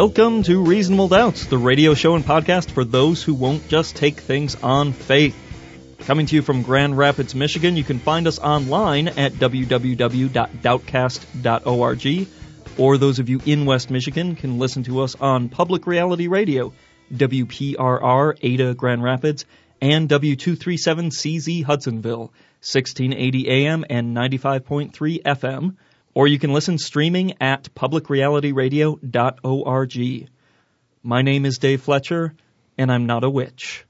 Welcome to Reasonable Doubts, the radio show and podcast for those who won't just take things on faith. Coming to you from Grand Rapids, Michigan, you can find us online at www.doubtcast.org, or those of you in West Michigan can listen to us on Public Reality Radio, WPRR Ada Grand Rapids, and W237CZ Hudsonville, 1680 AM and 95.3 FM or you can listen streaming at publicrealityradio.org. My name is Dave Fletcher, and I'm not a witch.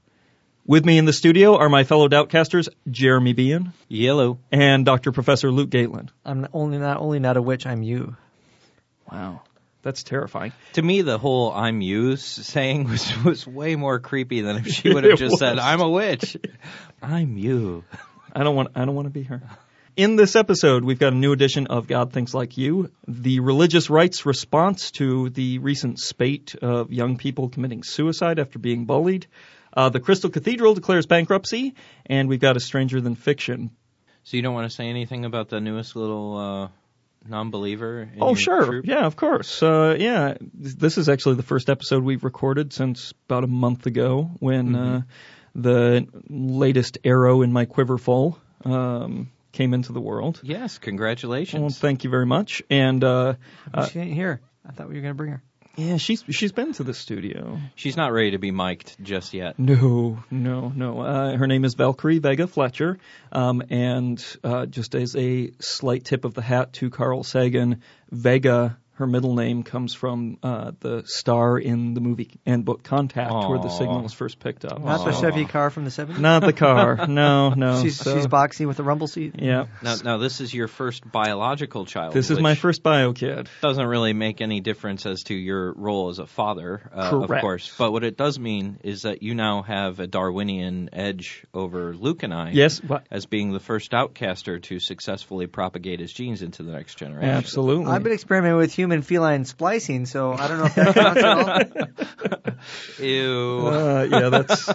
With me in the studio are my fellow Doubtcasters, Jeremy Beahan. Yellow. And Dr. Professor Luke Galen. I'm only not only not a witch, I'm you. Wow. That's terrifying. To me, the whole "I'm you" saying was was way more creepy than if she would have just said "I'm a witch." I'm you. I don't want. I don't want to be her. In this episode, we've got a new edition of God Thinks Like You, the religious rights response to the recent spate of young people committing suicide after being bullied. Uh, the Crystal Cathedral declares bankruptcy, and we've got a Stranger Than Fiction. So you don't want to say anything about the newest little uh, non-believer? oh, sure. Troop? Yeah, of course. Uh, yeah, this is actually the first episode we've recorded since about a month ago when mm-hmm. uh, the latest arrow in my quiver full. Um, came into the world. Yes, congratulations. Well, thank you very much. And uh, uh, she ain't here. I thought we were going to bring her. Yeah, she's she's been to the studio. She's not ready to be mic'd just yet. No, no, no. Uh, her name is Valkyrie Vega Fletcher, um, and uh, just as a slight tip of the hat to Carl Sagan, Vega her middle name comes from uh, the star in the movie and book Contact, Aww. where the signal was first picked up. Not the Chevy car from the 70s? Not the car. No, no. she's, so. she's boxy with a rumble seat? Yeah. Now, now, this is your first biological child. This is my first bio kid. Doesn't really make any difference as to your role as a father, uh, of course. But what it does mean is that you now have a Darwinian edge over Luke and I. Yes. What? As being the first Doubtcaster to successfully propagate his genes into the next generation. Absolutely. I've been experimenting with human human feline splicing, so I don't know if that counts at all. Ew. Uh, yeah, that's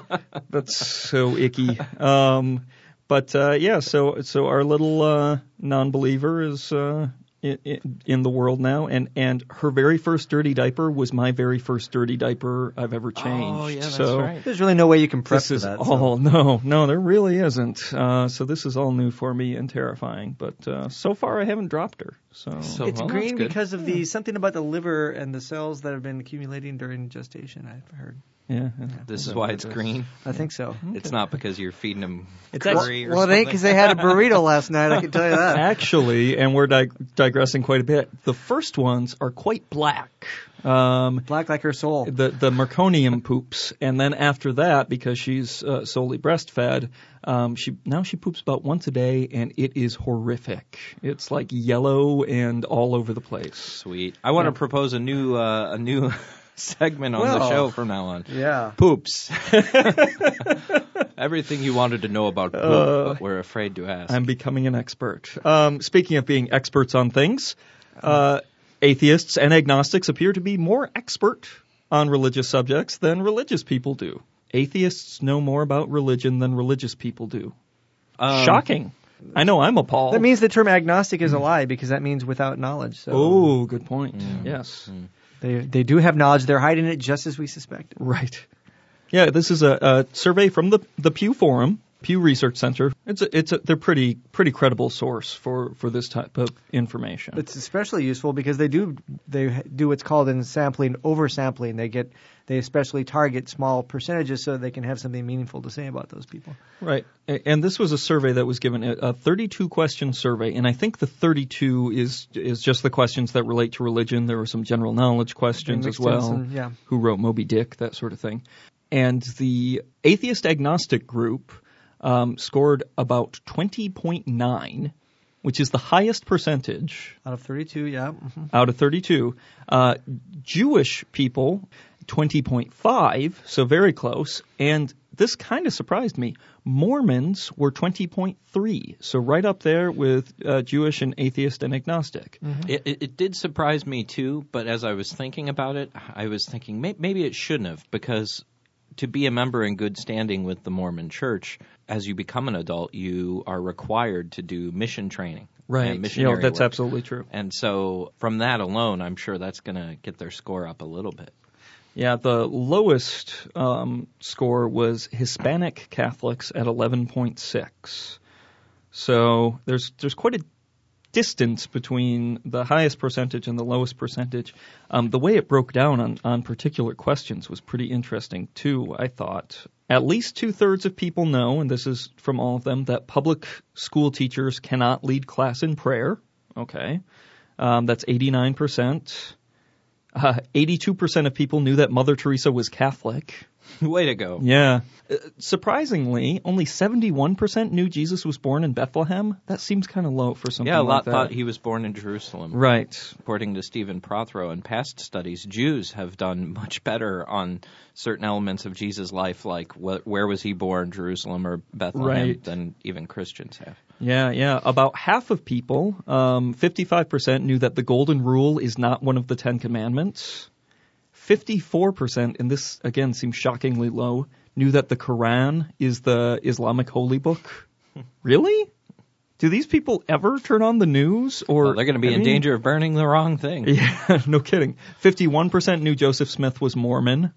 that's so icky. Um, but uh, yeah, so so our little uh, non-believer is uh, in, in, the world now, and and her very first dirty diaper was my very first dirty diaper I've ever changed. Oh yeah, that's so right. There's really no way you can prep this is that. All, so. no, no, there really isn't. Uh, so this is all new for me and terrifying. But uh, so far, I haven't dropped her. So, so it's well, green because of the something about the liver and the cells that have been accumulating during gestation. I've heard. Yeah, yeah. This is why it's green. I think so. Okay. It's not because you're feeding them it's curry well, or well, it ain't because they had a burrito last night. I can tell you that. Actually, and we're dig- digressing quite a bit. The first ones are quite black. Um, black like her soul. The the meconium poops, and then after that, because she's uh, solely breastfed, um, she now she poops about once a day, and it is horrific. It's like yellow and all over the place. Sweet. I want yeah. to propose a new uh, a new segment on well, the show from now on. Yeah. Poops. Everything you wanted to know about poop, uh, but we're afraid to ask. I'm becoming an expert. Um, speaking of being experts on things, uh, atheists and agnostics appear to be more expert on religious subjects than religious people do. Atheists know more about religion than religious people do. Um, Shocking. I know I'm appalled. That means the term agnostic is a lie because that means without knowledge. So. Oh, good point. Mm. Yes. Mm. They they do have knowledge. They're hiding it just as we suspected. Right. Yeah, this is a, a survey from the the Pew Forum, Pew Research Center. It's a, it's a, they're pretty pretty credible source for, for this type of information. It's especially useful because they do they do what's called in sampling oversampling. They get they especially target small percentages so they can have something meaningful to say about those people. Right. And this was a survey that was given a 32 question survey, and I think the 32 is is just the questions that relate to religion. There were some general knowledge questions as well. Some, yeah. Who wrote Moby Dick, that sort of thing. And the atheist agnostic group um, scored about 20.9 which is the highest percentage out of 32. Yeah, mm-hmm. out of 32. Uh, Jewish people 20.5, so very close, and this kind of surprised me. Mormons were 20.3, so right up there with uh, Jewish and atheist and agnostic. Mm-hmm. It, it, it, did surprise me too, but as I was thinking about it, I was thinking may, maybe it shouldn't have because to be a member in good standing with the Mormon Church, as you become an adult, you are required to do mission training. Right. you know, that's work. absolutely true. And so from that alone, I'm sure that's going to get their score up a little bit. Yeah, the lowest um, score was Hispanic Catholics at 11.6. So there's there's quite a distance between the highest percentage and the lowest percentage. Um, the way it broke down on, on particular questions was pretty interesting too. I thought at least two thirds of people know, and this is from all of them, that public school teachers cannot lead class in prayer. Okay, um, that's 89 percent. Uh, 82% of people knew that Mother Teresa was Catholic. Way to go. Yeah. Uh, surprisingly, only 71% knew Jesus was born in Bethlehem. That seems kind of low for something Yeah, a lot like thought he was born in Jerusalem. Right. According to Stephen Prothero in past studies, Jews have done much better on certain elements of Jesus' life, like wh- where was he born, Jerusalem or Bethlehem, Right. than even Christians have. Yeah, yeah. About half of people, um, 55%, knew that the Golden Rule is not one of the Ten Commandments. 54%, and this again seems shockingly low, knew that the Quran is the Islamic holy book. really? Do these people ever turn on the news? Or Well, they're going to be I in mean- danger of burning the wrong thing. Yeah, no kidding. 51% knew Joseph Smith was Mormon.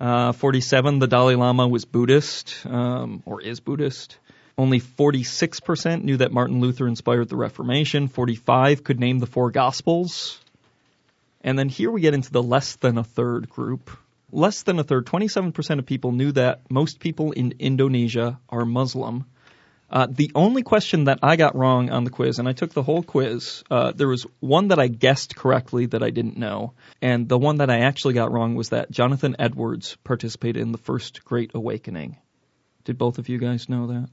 Uh, 47, the Dalai Lama was Buddhist, um, or is Buddhist. Only 46% knew that Martin Luther inspired the Reformation. 45 could name the four Gospels. And then here we get into the less than a third group. Less than a third, 27% of people knew that most people in Indonesia are Muslim. Uh, the only question that I got wrong on the quiz, and I took the whole quiz, uh, there was one that I guessed correctly that I didn't know, and the one that I actually got wrong was that Jonathan Edwards participated in the First Great Awakening. Did both of you guys know that?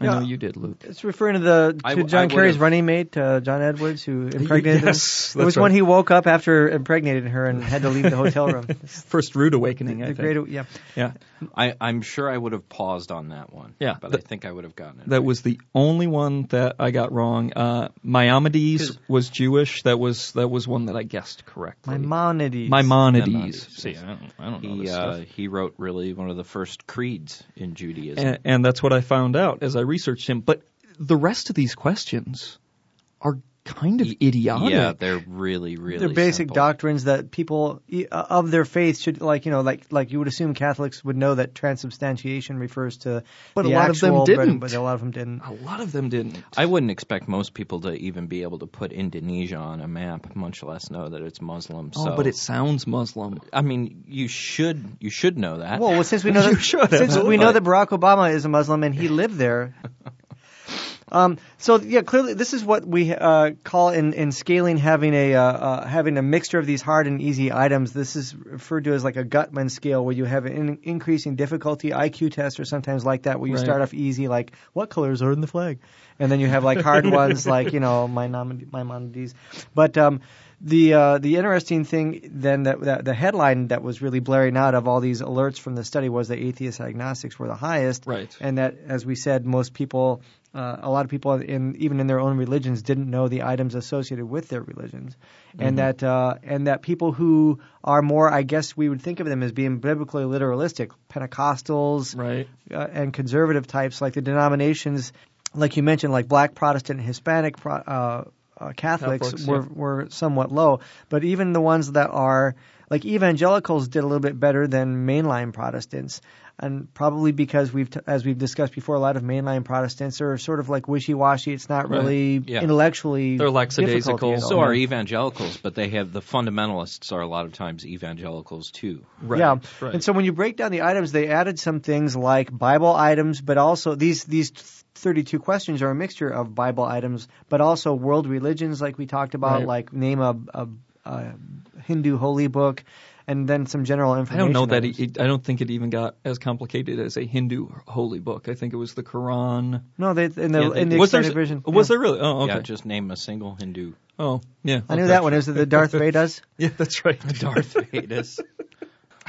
I Yeah. know you did, Luke. It's referring to the to w- I John Kerry's would've- running mate, uh, John Edwards, who impregnated Yes, him. It was that's when he woke up after impregnating her and had to leave the hotel room. First Rude Awakening, I the think. great, yeah. yeah, I, I'm sure I would have paused on that one. Yeah, But th- I think I would have gotten it. that right. was the only one that I got wrong. Uh, Maimonides 'Cause- was Jewish. That was that was one that I guessed correctly. Maimonides. Maimonides. Maimonides. See, I don't, I don't know He this uh, stuff. he wrote really one of the first creeds in Judaism. and, and that's what I found out as I researched him. But the rest of these questions are kind of idiotic. Yeah, they're really, really. They're basic simple. doctrines that people uh, of their faith should like you know like like you would assume Catholics would know that transubstantiation refers to But a lot of them actual bread and- didn't. but a lot of them didn't. a lot of them didn't. I wouldn't expect most people to even be able to put Indonesia on a map, much less know that it's Muslim. Oh, so, but it sounds Muslim. I mean, you should you should know that. Well, well, since we know You that should have. since we know that Barack Obama is a Muslim and he lived there. Um, so yeah, clearly this is what we uh, call in, in scaling having a uh, uh, having a mixture of these hard and easy items. This is referred to as like a Guttman scale, where you have an in- increasing difficulty IQ test, or sometimes like that, where you Right. start off easy, like what colors are in the flag, and then you have like hard ones, like you know Maimonides. Maimonides. But um, the uh, the interesting thing then that, that the headline that was really blaring out of all these alerts from the study was that atheists agnostics were the highest, Right. and that as we said, most people, uh, a lot of people in even in their own religions didn't know the items associated with their religions, and that uh, and that people who are more, I guess we would think of them as being biblically literalistic, Pentecostals, Right. uh, and conservative types, like the denominations, like you mentioned, like Black Protestant and Hispanic pro, uh, uh, Catholics, Catholics, were yeah. were somewhat low. But even the ones that are like evangelicals did a little bit better than mainline Protestants, and probably because we've, t- as we've discussed before, a lot of mainline Protestants are sort of like wishy-washy. It's not Right. really Yeah. intellectually They're difficult to lackadaisical. so are evangelicals, but they have the fundamentalists are a lot of times evangelicals too. Right. Yeah, Right. and so when you break down the items, they added some things like Bible items, but also these these 32 questions are a mixture of Bible items, but also world religions, like we talked about, Right. like name a, a, a Hindu holy book, and then some general information. I don't know that items. it, I don't think it even got as complicated as a Hindu holy book. I think it was the Quran. no, they in the Yeah, they- in the was there extended version. was yeah. there really? Oh, okay. Yeah, just name a single Hindu. oh, yeah. I knew okay. that one. Is it the Darth Vedas Yeah, that's right. The Darth Vader.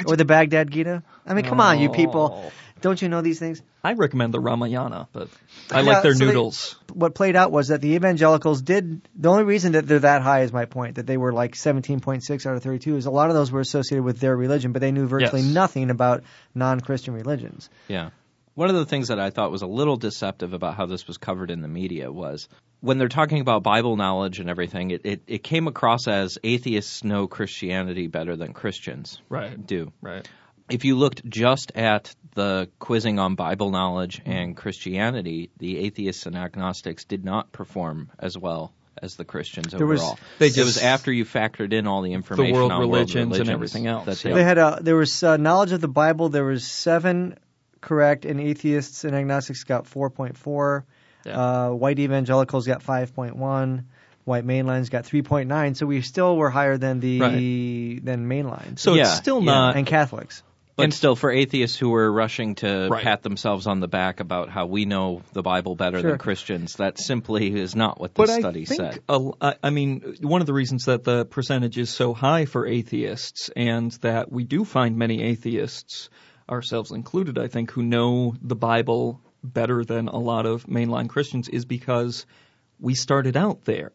or the Baghdad Gita? I mean, come on, you people. Oh. Don't you know these things? I recommend the mm-hmm. Ramayana, but I Yeah, like their so they- noodles. What played out was that the evangelicals did. The only reason that they're that high is my point that they were like 17.6 out of 32 is a lot of those were associated with their religion, but they knew virtually Yes. nothing about non-Christian religions. Yeah. One of the things that I thought was a little deceptive about how this was covered in the media was when they're talking about Bible knowledge and everything, it, it, it came across as atheists know Christianity better than Christians Right. do. Right. If you looked just at the quizzing on Bible knowledge and Christianity, the atheists and agnostics did not perform as well as the Christians There was- overall. They it was after you factored in all the information world on religions world and everything else, that yeah. they- They had a there was uh, knowledge of the Bible. There was seven correct, and atheists and agnostics got 4.4. Yeah. Uh, white evangelicals got 5.1. White mainlines got 3.9. So we still were higher than the than mainlines So Yeah, it's still yeah. not. and Catholics. But And- still, for atheists who were rushing to Right. pat themselves on the back about how we know the Bible better Sure. than Christians, that simply is not what the But study I think, said. a- I mean, one of the reasons that the percentage is so high for atheists, and that we do find many atheists, ourselves included, I think, who know the Bible better than a lot of mainline Christians, is because we started out there,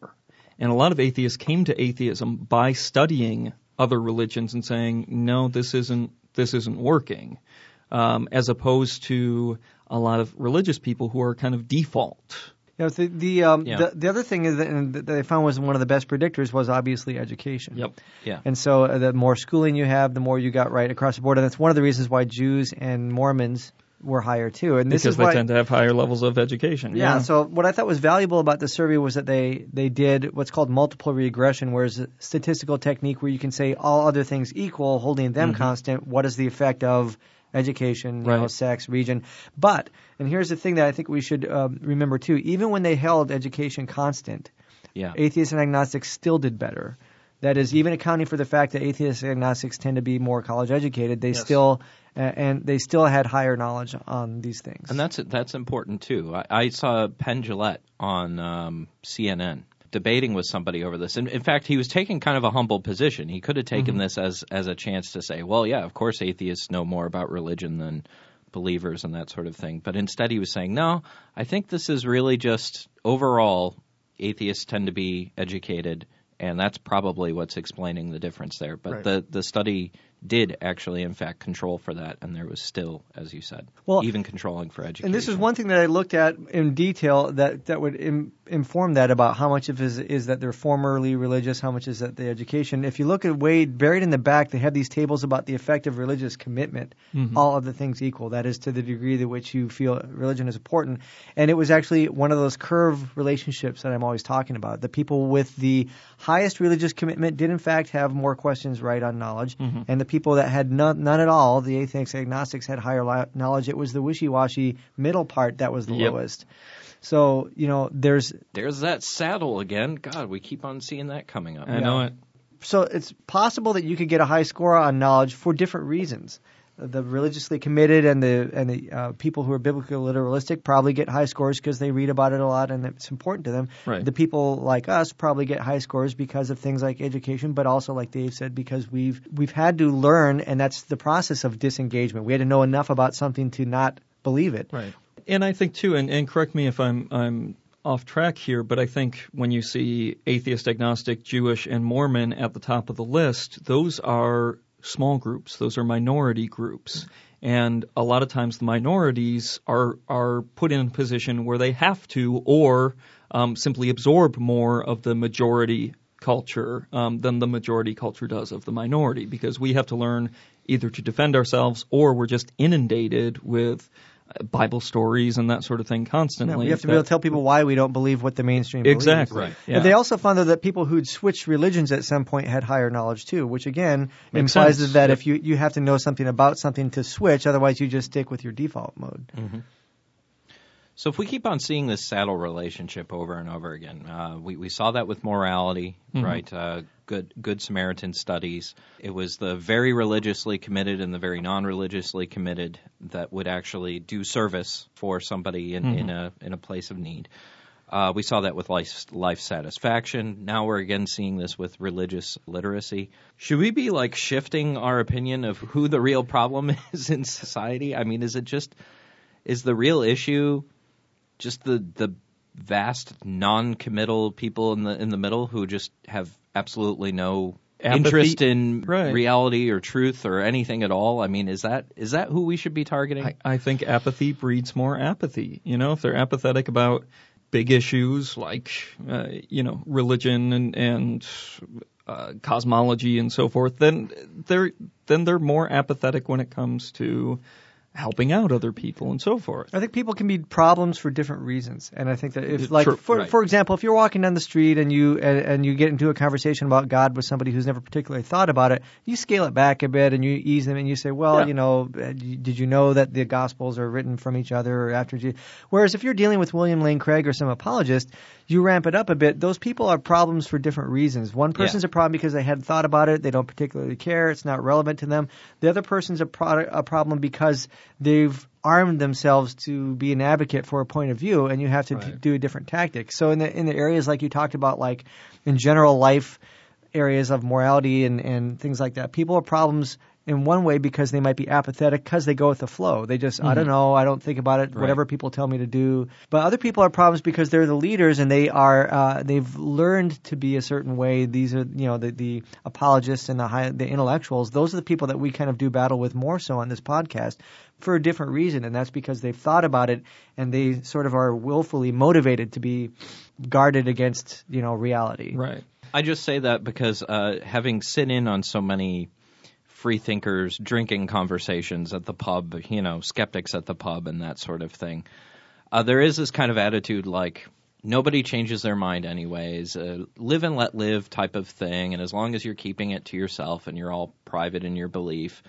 and a lot of atheists came to atheism by studying other religions and saying, no, this isn't this isn't working, um, as opposed to a lot of religious people who are kind of default. Know, the the, um, Yeah. the the other thing is that, that they found was one of the best predictors was obviously education. Yep. Yeah. And so uh, the more schooling you have, the more you got right across the board, and that's one of the reasons why Jews and Mormons were higher too. And this because is they why, tend to have higher levels of education. Yeah, So what I thought was valuable about the survey was that they they did what's called multiple regression, whereas a statistical technique where you can say all other things equal, holding them constant. What is the effect of education, you know, sex, region? But and here's the thing that I think we should um, remember too: even when they held education constant, yeah. atheists and agnostics still did better. That is, even accounting for the fact that atheists and agnostics tend to be more college educated, they Yes. still and they still had higher knowledge on these things. And that's that's important too. I, I saw Penn Jillette on um, CNN debating with somebody over this. And in fact, he was taking kind of a humble position. He could have taken Mm-hmm. this as as a chance to say, "Well, yeah, of course, atheists know more about religion than believers and that sort of thing." But instead, he was saying, "No, I think this is really just overall atheists tend to be educated." And that's probably what's explaining the difference there. But Right. the, the study did actually, in fact, control for that, and there was still, as you said, Well, even controlling for education. And this is one thing that I looked at in detail that that would Im, inform that about how much of is is that they're formerly religious, how much is that the education. If you look at Wade buried in the back, they have these tables about the effect of religious commitment. Mm-hmm. All other things equal, that is to the degree to which you feel religion is important. And it was actually one of those curve relationships that I'm always talking about. The people with the highest religious commitment did in fact have more questions right on knowledge, mm-hmm. and the people that had none, none at all, the atheists, agnostics, had higher li- knowledge. It was the wishy-washy middle part that was the Yep. lowest. So you know, there's There's that saddle again. God, we keep on seeing that coming up. I know it. so it's possible that you could get a high score on knowledge for different reasons. The religiously committed and the and the uh, people who are biblically literalistic probably get high scores because they read about it a lot and it's important to them. Right. The people like us probably get high scores because of things like education, but also like Dave said, because we've we've had to learn, and that's the process of disengagement. We had to know enough about something to not believe it. Right. And I think too, and, and correct me if I'm I'm off track here, but I think when you see atheist, agnostic, Jewish, and Mormon at the top of the list, those are small groups. Those are minority groups. And a lot of times the minorities are are put in a position where they have to or um, simply absorb more of the majority culture um, than the majority culture does of the minority because we have to learn either to defend ourselves or we're just inundated with Bible stories and that sort of thing constantly. No, we have to that- be able to tell people why we don't believe what the mainstream believes. Exactly. Right. Yeah. And they also found though that people who'd switched religions at some point had higher knowledge too, which again Makes implies sense. that Yep. if you you have to know something about something to switch, otherwise you just stick with your default mode. Mm-hmm. So if we keep on seeing this saddle relationship over and over again, uh, we we saw that with morality, right? Uh, good Good Samaritan studies. It was the very religiously committed and the very non-religiously committed that would actually do service for somebody in, in a in a place of need. Uh, we saw that with life, life satisfaction. Now we're again seeing this with religious literacy. Should we be like shifting our opinion of who the real problem is in society? I mean, is it just is the real issue just the the vast non-committal people in the in the middle who just have absolutely no Apathy. interest in Right. reality or truth or anything at all? I mean, is that is that who we should be targeting? I, I think apathy breeds more apathy. You know, if they're apathetic about big issues like, uh, you know, religion and, and uh, cosmology and so forth, then they're then they're more apathetic when it comes to helping out other people and so forth. I think people can be problems for different reasons, and I think that if, like, true, for right. for example, if you're walking down the street and you and, and you get into a conversation about God with somebody who's never particularly thought about it, you scale it back a bit and you ease them and you say, well, Yeah. you know, did you know that the Gospels are written from each other or after? Je- Whereas if you're dealing with William Lane Craig or some apologist, you ramp it up a bit. Those people are problems for different reasons. One person's a problem because they hadn't thought about it, they don't particularly care, it's not relevant to them. The other person's a, pro- a problem because they've armed themselves to be an advocate for a point of view, and you have to Right. do a different tactic. So in the in the areas like you talked about, like in general life areas of morality and and things like that, people have problems in one way because they might be apathetic because they go with the flow. They just I don't know, I don't think about it. Whatever people tell me to do. But other people have problems because they're the leaders and they are uh, they've learned to be a certain way. These are you know the the apologists and the high the intellectuals. Those are the people that we kind of do battle with more so on this podcast for a different reason, and that's because they've thought about it and they sort of are willfully motivated to be guarded against you know reality. Right. I just say that because uh, having sit in on so many free thinkers drinking conversations at the pub, you know, skeptics at the pub and that sort of thing, uh, there is this kind of attitude like nobody changes their mind anyways, uh, live and let live type of thing, and as long as you're keeping it to yourself and you're all private in your belief.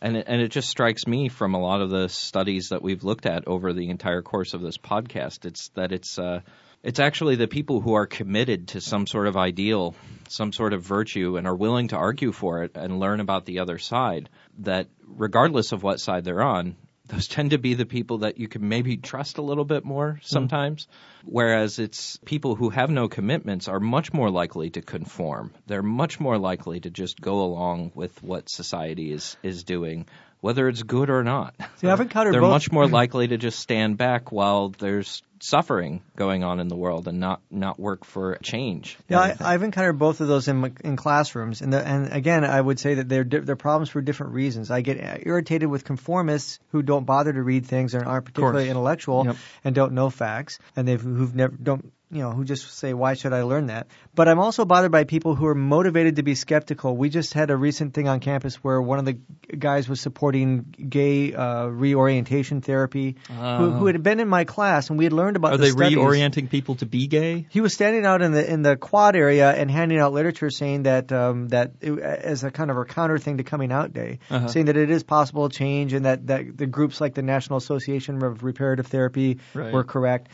And it, and it just strikes me from a lot of the studies that we've looked at over the entire course of this podcast, it's that it's uh, it's actually the people who are committed to some sort of ideal, some sort of virtue, and are willing to argue for it and learn about the other side. That regardless of what side they're on, those tend to be the people that you can maybe trust a little bit more mm-hmm. sometimes. Whereas it's people who have no commitments are much more likely to conform. They're much more likely to just go along with what society is is doing, whether it's good or not. See, I've encountered They're both. much more likely to just stand back while there's suffering going on in the world and not not work for change. Yeah, I, I've encountered both of those in in classrooms, and the, and again, I would say that they're they're problems for different reasons. I get irritated with conformists who don't bother to read things and aren't particularly intellectual Yep. and don't know facts, and they've who've never don't you know who just say why should I learn that? But I'm also bothered by people who are motivated to be skeptical. We just had a recent thing on campus where one of the guys was supporting gay uh, reorientation therapy, who, who had been in my class, and we had learned about Are the they studies. reorienting people to be gay? He was standing out in the in the quad area and handing out literature, saying that um, that it, as a kind of a counter thing to Coming Out Day, Uh-huh. saying that it is possible to change and that that the groups like the National Association of Reparative Therapy Right. were correct.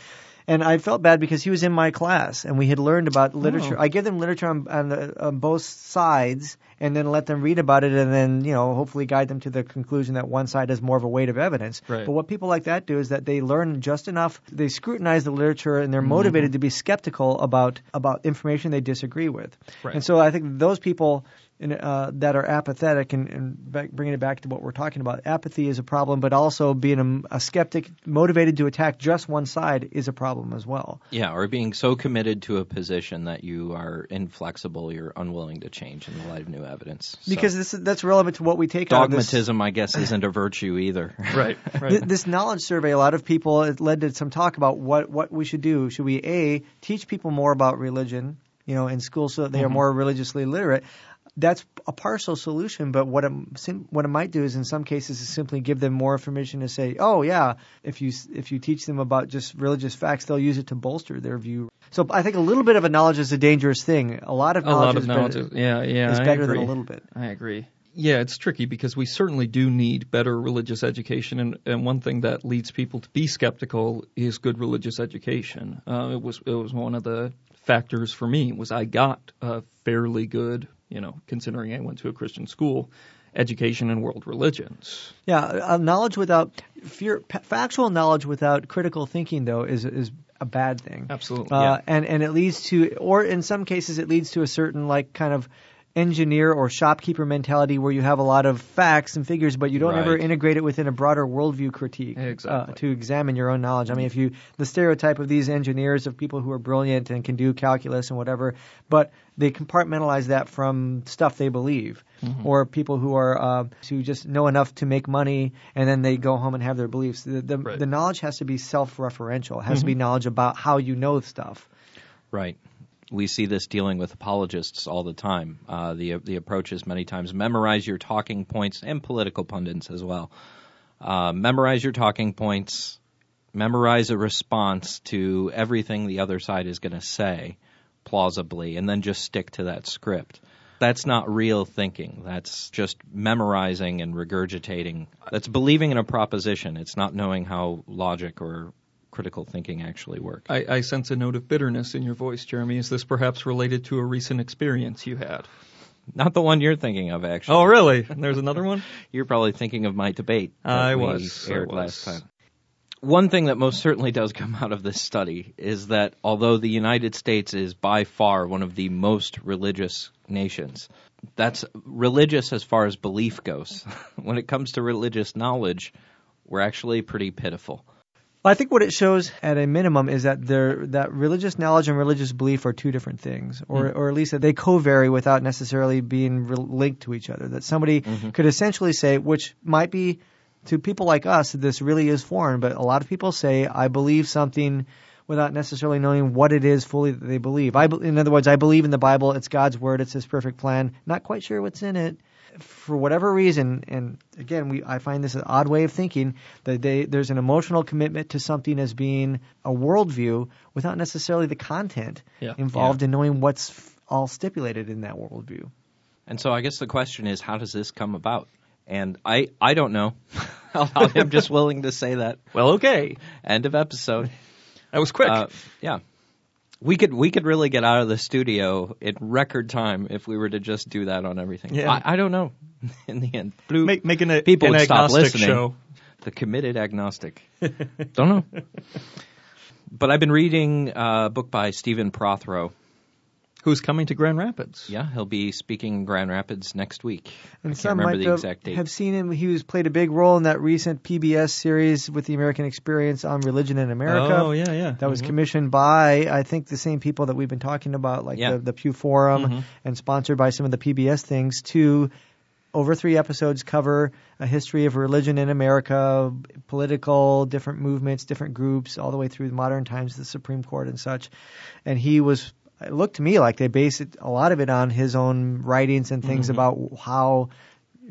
And I felt bad because he was in my class and we had learned about literature. Oh. I give them literature on, on, the, on both sides and then let them read about it and then, you know, hopefully guide them to the conclusion that one side has more of a weight of evidence. Right. But what people like that do is that they learn just enough, they scrutinize the literature and they're Mm-hmm. motivated to be skeptical about, about information they disagree with. Right. And so I think those people in, uh, that are apathetic and, and back, bringing it back to what we're talking about, apathy is a problem, but also being a, a skeptic motivated to attack just one side is a problem as well. Yeah, or being so committed to a position that you are inflexible, you're unwilling to change in the light of new evidence. So Because this, that's relevant to what we take out of this. dogmatism, I guess, isn't a virtue either. Right. Th- this knowledge survey, a lot of people, it led to some talk about what, what we should do. Should we, A, teach people more about religion, you know, in school so that they are more religiously literate? That's a partial solution, but what it, what it might do is in some cases is simply give them more information to say, oh yeah, if you if you teach them about just religious facts, they'll use it to bolster their view. So I think a little bit of a knowledge is a dangerous thing. A lot of A knowledge lot is knowledge. better, is- yeah, yeah. is better than a little bit. I agree. Yeah, it's tricky because we certainly do need better religious education, and, and one thing that leads people to be skeptical is good religious education. Uh, it was it was one of the factors for me was I got a fairly good, you know, considering I went to a Christian school, education in world religions. Yeah, uh, knowledge without fear, p- factual knowledge without critical thinking, though, is is a bad thing. Absolutely. Uh, Yeah. and and it leads to, or in some cases, it leads to a certain like kind of engineer or shopkeeper mentality where you have a lot of facts and figures, but you don't ever integrate it within a broader worldview critique Exactly. uh, to examine your own knowledge. I mean, if you the stereotype of these engineers of people who are brilliant and can do calculus and whatever, but they compartmentalize that from stuff they believe, or people who are uh, who just know enough to make money and then they go home and have their beliefs. The the, Right. the knowledge has to be self-referential. It has to be knowledge about how you know stuff. Right. We see this dealing with apologists all the time. Uh, the the approach is many times memorize your talking points and political pundits as well. Uh, memorize your talking points, memorize a response to everything the other side is going to say plausibly, and then just stick to that script. That's not real thinking. That's just memorizing and regurgitating. That's believing in a proposition. It's not knowing how logic or critical thinking actually work. I, I sense a note of bitterness in your voice, Jeremy. Is this perhaps related to a recent experience you had? Not the one you're thinking of, actually. Oh, really? There's another one? You're probably thinking of my debate. that I was, I aired was. last time. One thing that most certainly does come out of this study is that although the United States is by far one of the most religious nations, that's religious as far as belief goes. when it comes to religious knowledge, we're actually pretty pitiful. I think what it shows at a minimum is that there that religious knowledge and religious belief are two different things, or mm-hmm. or at least that they co-vary without necessarily being re- linked to each other. That somebody mm-hmm. could essentially say, which might be to people like us, this really is foreign, but a lot of people say, I believe something without necessarily knowing what it is fully that they believe. I, in other words, I believe in the Bible. It's God's word. It's His perfect plan. Not quite sure what's in it for whatever reason, and again, we I find this an odd way of thinking that they, there's an emotional commitment to something as being a worldview without necessarily the content Yeah. involved in knowing what's all stipulated in that worldview. And so I guess the question is, how does this come about? And I, I don't know. I'm just willing to say that. Well, okay. End of episode. That was quick. Uh, yeah. We could we could really get out of the studio in record time if we were to just do that on everything. Yeah. I, I don't know. In the end, Blue, Make, making a, people an would stop listening. show. the committed agnostic. don't know. But I've been reading a book by Stephen Prothero. Who's coming to Grand Rapids? Yeah, he'll be speaking in Grand Rapids next week. And I can't some remember might the have, exact date. have seen him. He was played a big role in that recent PBS series with the American Experience on religion in America. Oh, yeah, yeah. That was commissioned by, I think, the same people that we've been talking about, like Yeah. the, the Pew Forum, Mm-hmm. and sponsored by some of the PBS things, to over three episodes cover a history of religion in America, political, different movements, different groups, all the way through modern times, the Supreme Court and such. And he was, it looked to me like they based it, a lot of it on his own writings and things mm-hmm. about how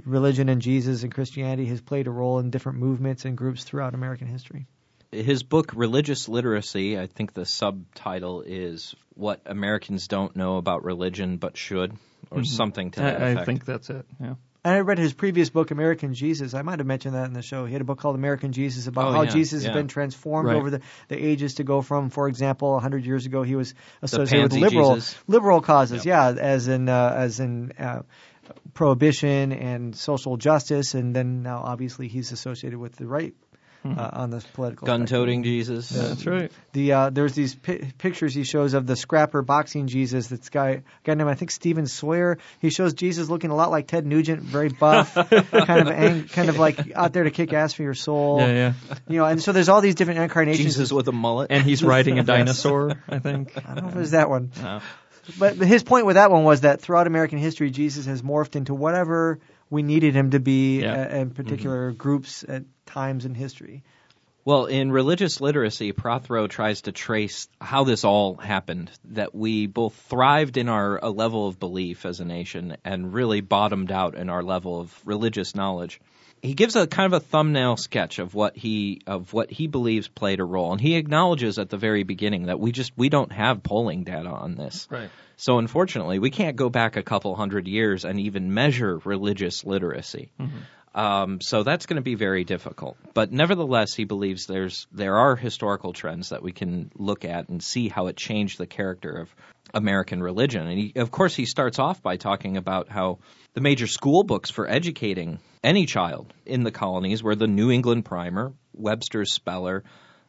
religion and Jesus and Christianity has played a role in different movements and groups throughout American history. his book religious literacy i think the subtitle is what americans don't know about religion but should or mm-hmm. something to that I, I think that's it. Yeah. And I read his previous book, American Jesus. I might have mentioned that in the show. He had a book called American Jesus about Oh, how yeah, Jesus yeah. has been transformed Right. over the, the ages to go from, for example, 100 years ago he was associated with liberal Jesus. liberal causes, yeah, as in uh, as in uh, prohibition and social justice, and then now obviously he's associated with the right uh, on this political spectrum. gun-toting jesus Yeah, That's right. The uh, there's these pi- pictures he shows of the scrapper boxing Jesus. That's guy guy named I think Steven Sawyer. He shows Jesus looking a lot like Ted Nugent, very buff, kind of ang- kind of like out there to kick ass for your soul. Yeah, yeah. You know, and so there's all these different incarnations. jesus with a mullet And he's riding a Yes. dinosaur, I think. I don't know if it was that one. No. But his point with that one was that throughout American history, Jesus has morphed into whatever we needed him to be Yeah. uh, in particular groups at times in history. Well, in religious literacy, Prothero tries to trace how this all happened. That we both thrived in our a level of belief as a nation and really bottomed out in our level of religious knowledge. He gives a kind of a thumbnail sketch of what he of what he believes played a role, and he acknowledges at the very beginning that we just we don't have polling data on this. Right. So unfortunately, we can't go back a couple hundred years and even measure religious literacy. Mm-hmm. Um, so that's going to be very difficult. But nevertheless, he believes there's there are historical trends that we can look at and see how it changed the character of American religion. And he, of course, he starts off by talking about how the major school books for educating any child in the colonies were the New England Primer, Webster's Speller,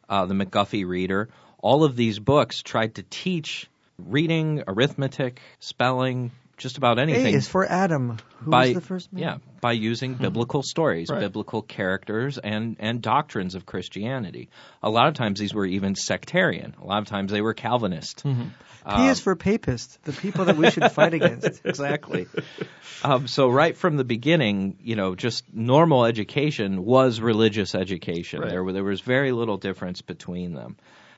uh, the McGuffey Reader, all of these books tried to teach reading, arithmetic, spelling, just about anything. A anything is for Adam, who by was the first man. yeah by using hmm. biblical stories, Right. biblical characters, and and doctrines of Christianity. A lot of times these were even sectarian. A lot of times they were Calvinist. Mm-hmm. Uh, P is for papist, the people that we should fight against. exactly. Um, so right from the beginning, you know, just normal education was religious education. Right. There, there was very little difference between them.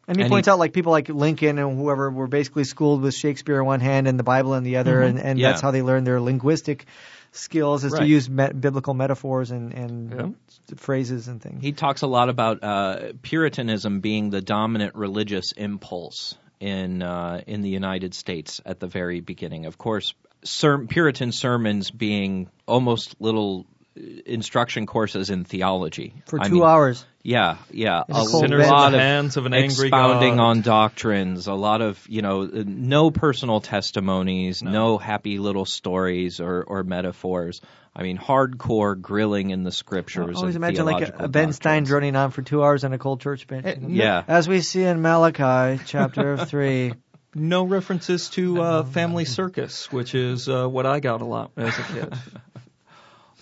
And he And points he- out like people like Lincoln and whoever were basically schooled with Shakespeare in one hand and the Bible in the other, and, and Yeah. that's how they learned their linguistic skills is to use me- biblical metaphors and, and Yeah. phrases and things. He talks a lot about uh, Puritanism being the dominant religious impulse in uh, in the United States at the very beginning. Of course, ser- Puritan sermons being almost little instruction courses in theology For I two mean, hours. Yeah, yeah. In a A cold Sinners in lot the of hands of an angry expounding God. on doctrines, a lot of you know, no personal testimonies, no, happy little stories or, or metaphors. I mean, hardcore grilling in the I scriptures. always of imagine like a, a Ben Stein droning on for two hours on a cold church bench. you know? Yeah. As we see in Malachi chapter three. No references to uh, Family Circus, which is uh, what I got a lot as a kid.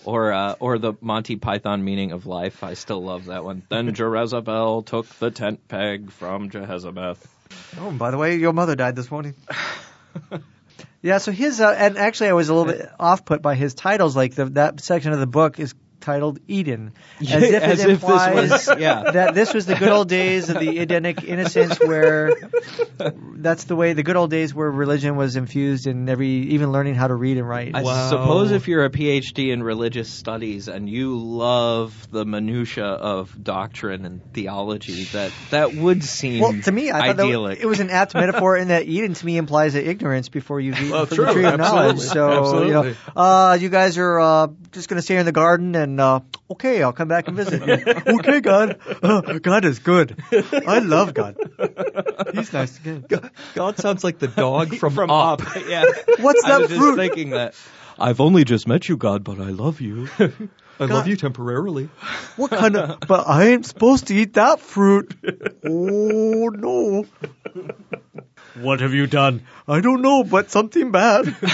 Or uh, or the Monty Python meaning of life. I still love that one. Then Jezebel took the tent peg from Jehezabeth. Oh, and by the way, your mother died this morning. yeah, so his uh, and actually I was a little bit off put by his titles. Like the, that section of the book is titled Eden, as if as it if this implies was- yeah. that this was the good old days of the Edenic innocence, where that's the way the good old days where religion was infused in every even learning how to read and write. I Wow. suppose if you're a PhD in religious studies and you love the minutia of doctrine and theology, that that would seem well, to me, I thought that it was an apt metaphor in that Eden to me implies that ignorance before you've eaten Well, from the tree of knowledge. absolutely, So, you know, uh, you guys are uh, just going to stay in the garden and, uh, okay, I'll come back and visit. okay, God. Uh, God is good. I love God. He's nice again. God sounds like the dog from, from Up. up. yeah. What's I that was just thinking that. I've only just met you, God, but I love you. I love you temporarily. What kind of, but I ain't supposed to eat that fruit. Oh, no. What have you done? I don't know, but something bad.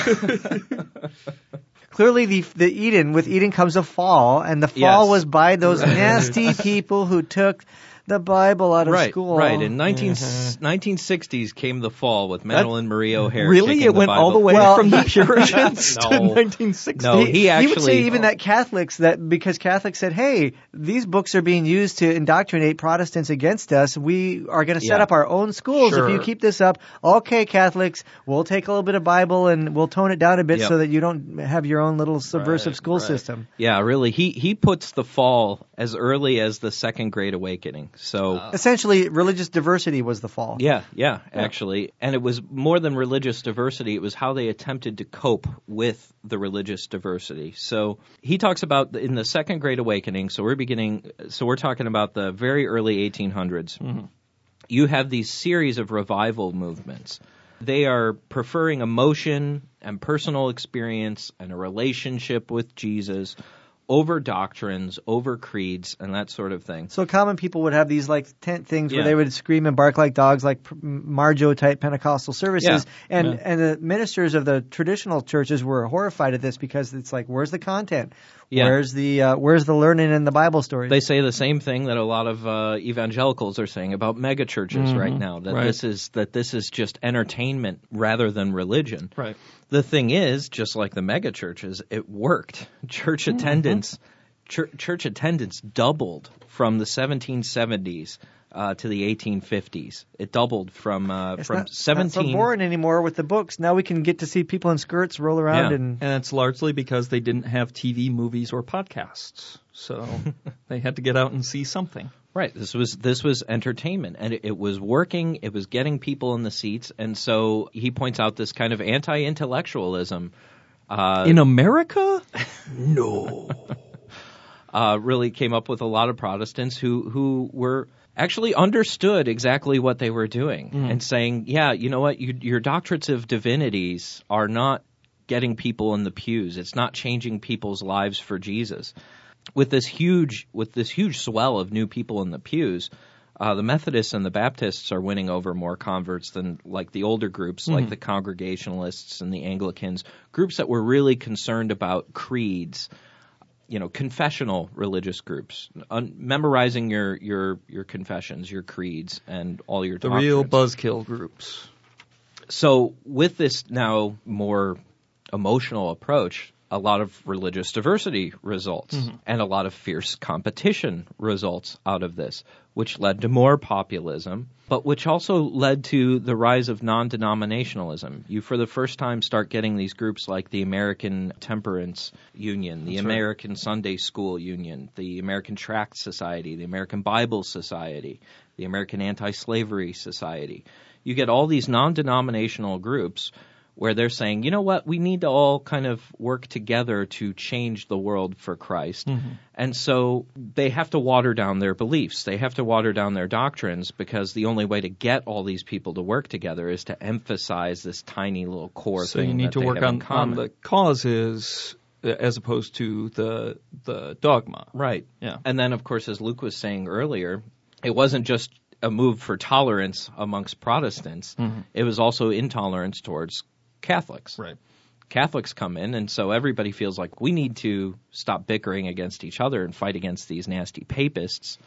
Clearly, the the Eden with Eden comes a fall, and the fall Yes. was by those nasty people who took the Bible out of right, school. right. In 19, mm-hmm. 1960s came the fall with Madalyn Murray O'Hair. Really? It went all the way Well, from the he- Puritans to No. 1960. No, he would say even that Catholics that because Catholics said, "Hey, these books are being used to indoctrinate Protestants against us. We are going to set Yeah. up our own schools Sure. if you keep this up." Okay, Catholics, we'll take a little bit of Bible and we'll tone it down a bit Yep. so that you don't have your own little subversive Right, school right. system. Yeah, really. He he puts the fall as early as the Second Great Awakening. So Essentially, religious diversity was the fall. Yeah, yeah, actually. And it was more than religious diversity, it was how they attempted to cope with the religious diversity. So he talks about in the Second Great Awakening, so we're beginning, so we're talking about the very early 1800s. Mm-hmm. You have these series of revival movements. They are preferring emotion and personal experience and a relationship with Jesus over doctrines, over creeds, and that sort of thing. So common people would have these like tent things where they would scream and bark like dogs, like p- Marjoe type Pentecostal services, Yeah, and yeah. and the ministers of the traditional churches were horrified at this because it's like, where's the content? Yeah. Where's the uh, where's the learning in the Bible stories? They say the same thing that a lot of uh, evangelicals are saying about mega churches right now. That Right. this is that this is just entertainment rather than religion. Right. The thing is, just like the mega churches, it worked. Church attendance, chur- church attendance doubled from the 1770s uh, to the 1850s. It doubled from uh, it's from not, 17. not so boring anymore with the books. Now we can get to see people in skirts roll around Yeah. and And it's largely because they didn't have TV, movies, or podcasts. So they had to get out and see something. Right. This was this was entertainment, and it, it was working. It was getting people in the seats, and so he points out this kind of anti-intellectualism. Uh, In America? No. uh, really came up with a lot of Protestants who who were actually understood exactly what they were doing and saying, yeah, you know what, you, your doctorates of divinities are not getting people in the pews. It's not changing people's lives for Jesus. With this huge with this huge swell of new people in the pews, Uh, the Methodists and the Baptists are winning over more converts than like the older groups, like the Congregationalists and the Anglicans, groups that were really concerned about creeds, you know, confessional religious groups, un- memorizing your your your confessions, your creeds, and all your The real buzzkill groups. So with this now more emotional approach, a lot of religious diversity results mm-hmm. and a lot of fierce competition results out of this, which led to more populism, but which also led to the rise of non-denominationalism. You for the first time start getting these groups like the American Temperance Union, the American Sunday School Union, the American Tract Society, the American Bible Society, the American Anti-Slavery Society. You get all these non-denominational groups where they're saying, you know what, we need to all kind of work together to change the world for Christ. And so they have to water down their beliefs. They have to water down their doctrines because the only way to get all these people to work together is to emphasize this tiny little core So thing. you need to work on, on the causes uh, as opposed to the the dogma. Right. Yeah. And then, of course, as Luke was saying earlier, it wasn't just a move for tolerance amongst Protestants, it was also intolerance towards Catholics. Right. Catholics come in, and so everybody feels like we need to stop bickering against each other and fight against these nasty papists.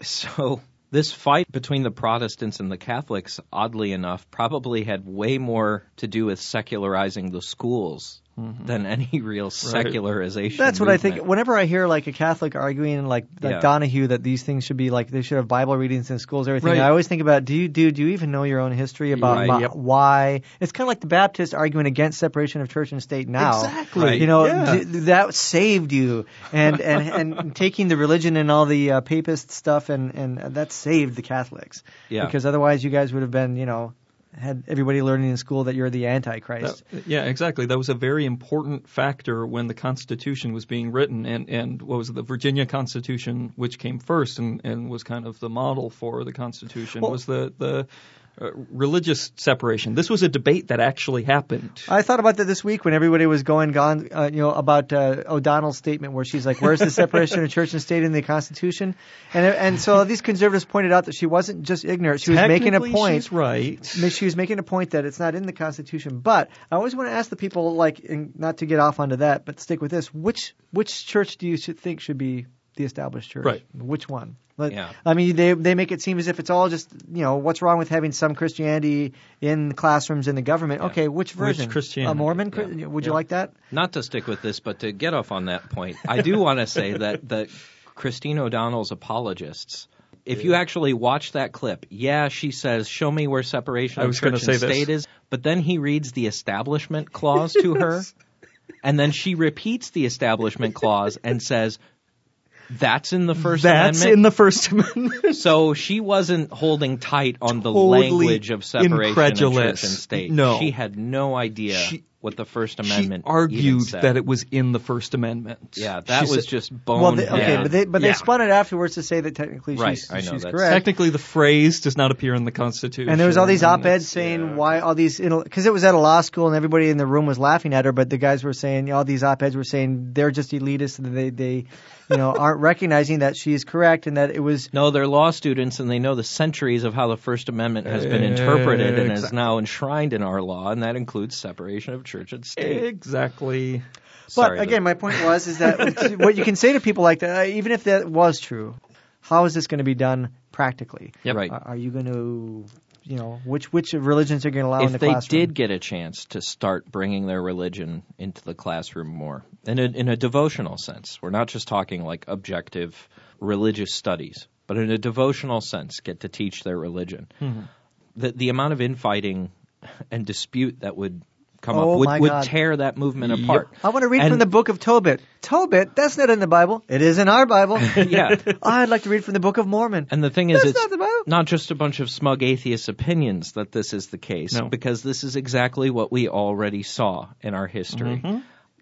So this fight between the Protestants and the Catholics, oddly enough, probably had way more to do with secularizing the schools than any real secularization. That's what I think. Whenever I hear like a Catholic arguing, like, like Yeah. Donohue, that these things should be like they should have Bible readings in schools, everything. Right. I always think about, do you do do you even know your own history about Right. my- Yep. why? It's kind of like the Baptists arguing against separation of church and state now. Exactly. Right. You know, Yeah. th- that saved you, and and and taking the religion and all the uh, papist stuff, and and that saved the Catholics. Yeah. Because otherwise, you guys would have been, you know, had everybody learning in school that you're the Antichrist. That- yeah, exactly. That was a very important factor when the Constitution was being written, and and what was it, the Virginia Constitution, which came first and and was kind of the model for the Constitution, Well- was the the uh, religious separation. This was a debate that actually happened. I thought about that this week when everybody was going gone, uh, you know, about uh, O'Donnell's statement where she's like, "Where's the separation of church and state in the Constitution?" And and so these conservatives pointed out that she wasn't just ignorant; she was making a point. She's right. She was making a point that it's not in the Constitution. But I always want to ask the people, like, and not to get off onto that, but stick with this: which which church do you think should be the established church? Right. Which one? Like, Yeah. I mean, they they make it seem as if it's all just you know what's wrong with having some Christianity in classrooms in the government? Okay, which version? Which Christianity? A Mormon? Yeah. Would you like that? not to stick with this, but to get off on that point, I do want to say that that Christine O'Donnell's apologists. If you actually watch that clip, yeah, she says, "Show me where separation of church and say this. state is." But then he reads the establishment clause to her, and then she repeats the establishment clause and says, "That's in the First That's Amendment." in the First Amendment. so she wasn't holding tight on the Totally language of separation of church and state. No. she had no idea She- what the First she Amendment even argued said. that it was in the First Amendment. Yeah, that She was said- just Well, bone. they, okay, but they but they spun it afterwards to say that technically Right, she's, I know, she's correct. Technically, the phrase does not appear in the Constitution. And there was all these op-eds saying yeah. why all these because it was at a law school and everybody in the room was laughing at her, but the guys were saying all these op-eds were saying they're just elitist and they they you know aren't recognizing that she is correct and that it was No, they're law students and they know the centuries of how the First Amendment has been interpreted and is now enshrined in our law, and that includes separation of church and state. Exactly. But Sorry, again, my point was is that what you can say to people like that, uh, even if that was true, how is this going to be done practically? Yep. Right. Are, are you going to, you know, which which religions are going to allow in if the they classroom? did get a chance to start bringing their religion into the classroom more in a, in a devotional sense we're not just talking like objective religious studies but in a devotional sense get to teach their religion Mm-hmm. the, the amount of infighting and dispute that would come Oh, up would, would tear that movement Yep. apart I want to read And- from the book of Tobit. Tobit, that's not in the Bible. It is in our Bible. yeah I'd like to read from the book of Mormon. And the thing is, That's it's not the Bible. not just a bunch of smug atheist opinions that this is the case, No. because this is exactly what we already saw in our history. Mm-hmm.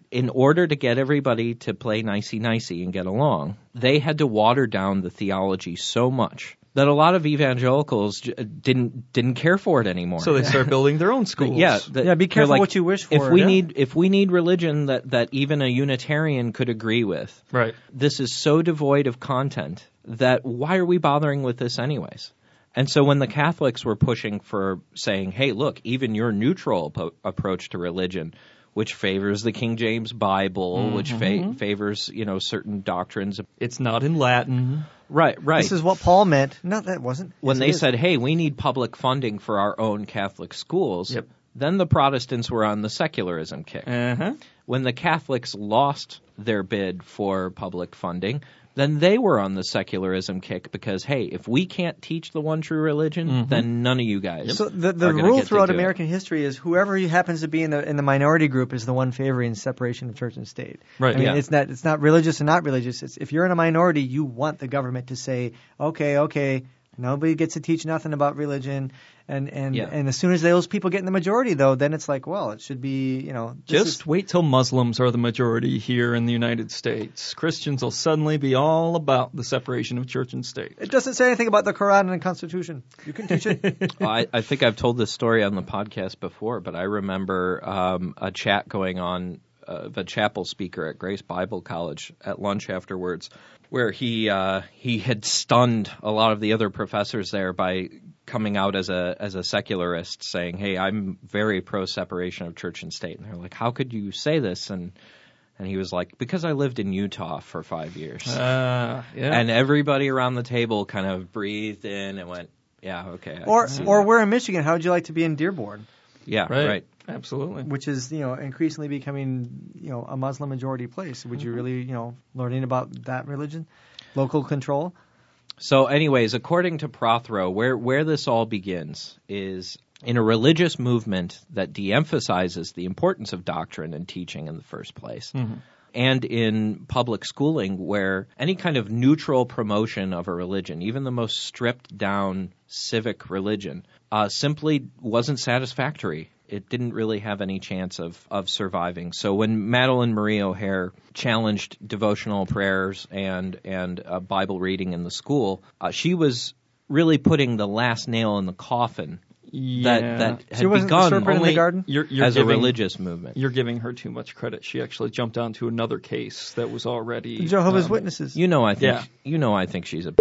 In order to get everybody to play nicey nicey and get along, they had to water down the theology so much that a lot of evangelicals j- didn't didn't care for it anymore. So they start building their own schools. yeah, that- Yeah, be careful like, what you wish for, If we yeah. need if we need religion that that even a Unitarian could agree with, Right. this is so devoid of content that why are we bothering with this anyways? And so when the Catholics were pushing for saying, "Hey, look, even your neutral po- approach to religion, which favors the King James Bible, which fa- favors you know certain doctrines," It's not in Latin. right, right. This is what Paul meant. No, that wasn't. when Yes, they said, "Hey, we need public funding for our own Catholic schools," Yep. then the Protestants were on the secularism kick. Uh-huh. When the Catholics lost their bid for public funding, then they were on the secularism kick because, hey, if we can't teach the one true religion, mm-hmm. then none of you guys. So the, the are gonna rule get to throughout do it. American history is whoever happens to be in the in the minority group is the one favoring separation of church and state. Right, I mean, yeah. it's not it's not religious and not religious. It's if you're in a minority, you want the government to say, okay, okay, nobody gets to teach nothing about religion, and and Yeah. and as soon as those people get in the majority, though, then it's like, well, it should be, you know, Just is- wait till Muslims are the majority here in the United States. Christians will suddenly be all about the separation of church and state. it doesn't say anything about the Quran and the Constitution. You can teach it. I, I think I've told this story on the podcast before, but I remember um, a chat going on uh, the chapel speaker at Grace Bible College at lunch afterwards, where he uh, he had stunned a lot of the other professors there by coming out as a as a secularist, saying, "Hey, I'm very pro separation of church and state." And they're like, "How could you say this?" and and he was like, "Because I lived in Utah for five years." Uh, yeah. And everybody around the table kind of breathed in and went, "Yeah, okay." I or can or that." we're in Michigan. How would you like to be in Dearborn? yeah, right. right. Absolutely. which is you know increasingly becoming you know a Muslim majority place. Would you really you know learning about that religion, local control? So, anyways, according to Prothero, where where this all begins is in a religious movement that de-emphasizes the importance of doctrine and teaching in the first place. And in public schooling, where any kind of neutral promotion of a religion, even the most stripped down civic religion, uh, simply wasn't satisfactory. It didn't really have any chance of, of surviving. So when Madalyn Murray O'Hair challenged devotional prayers and and uh, Bible reading in the school, uh, she was really putting the last nail in the coffin Yeah. that that had She wasn't the begun serpent in the only garden? You're, you're as giving, a religious movement. You're giving her too much credit. She actually jumped onto another case that was already Jehovah's um, Witnesses. You know, I think Yeah. you know, I think she's a.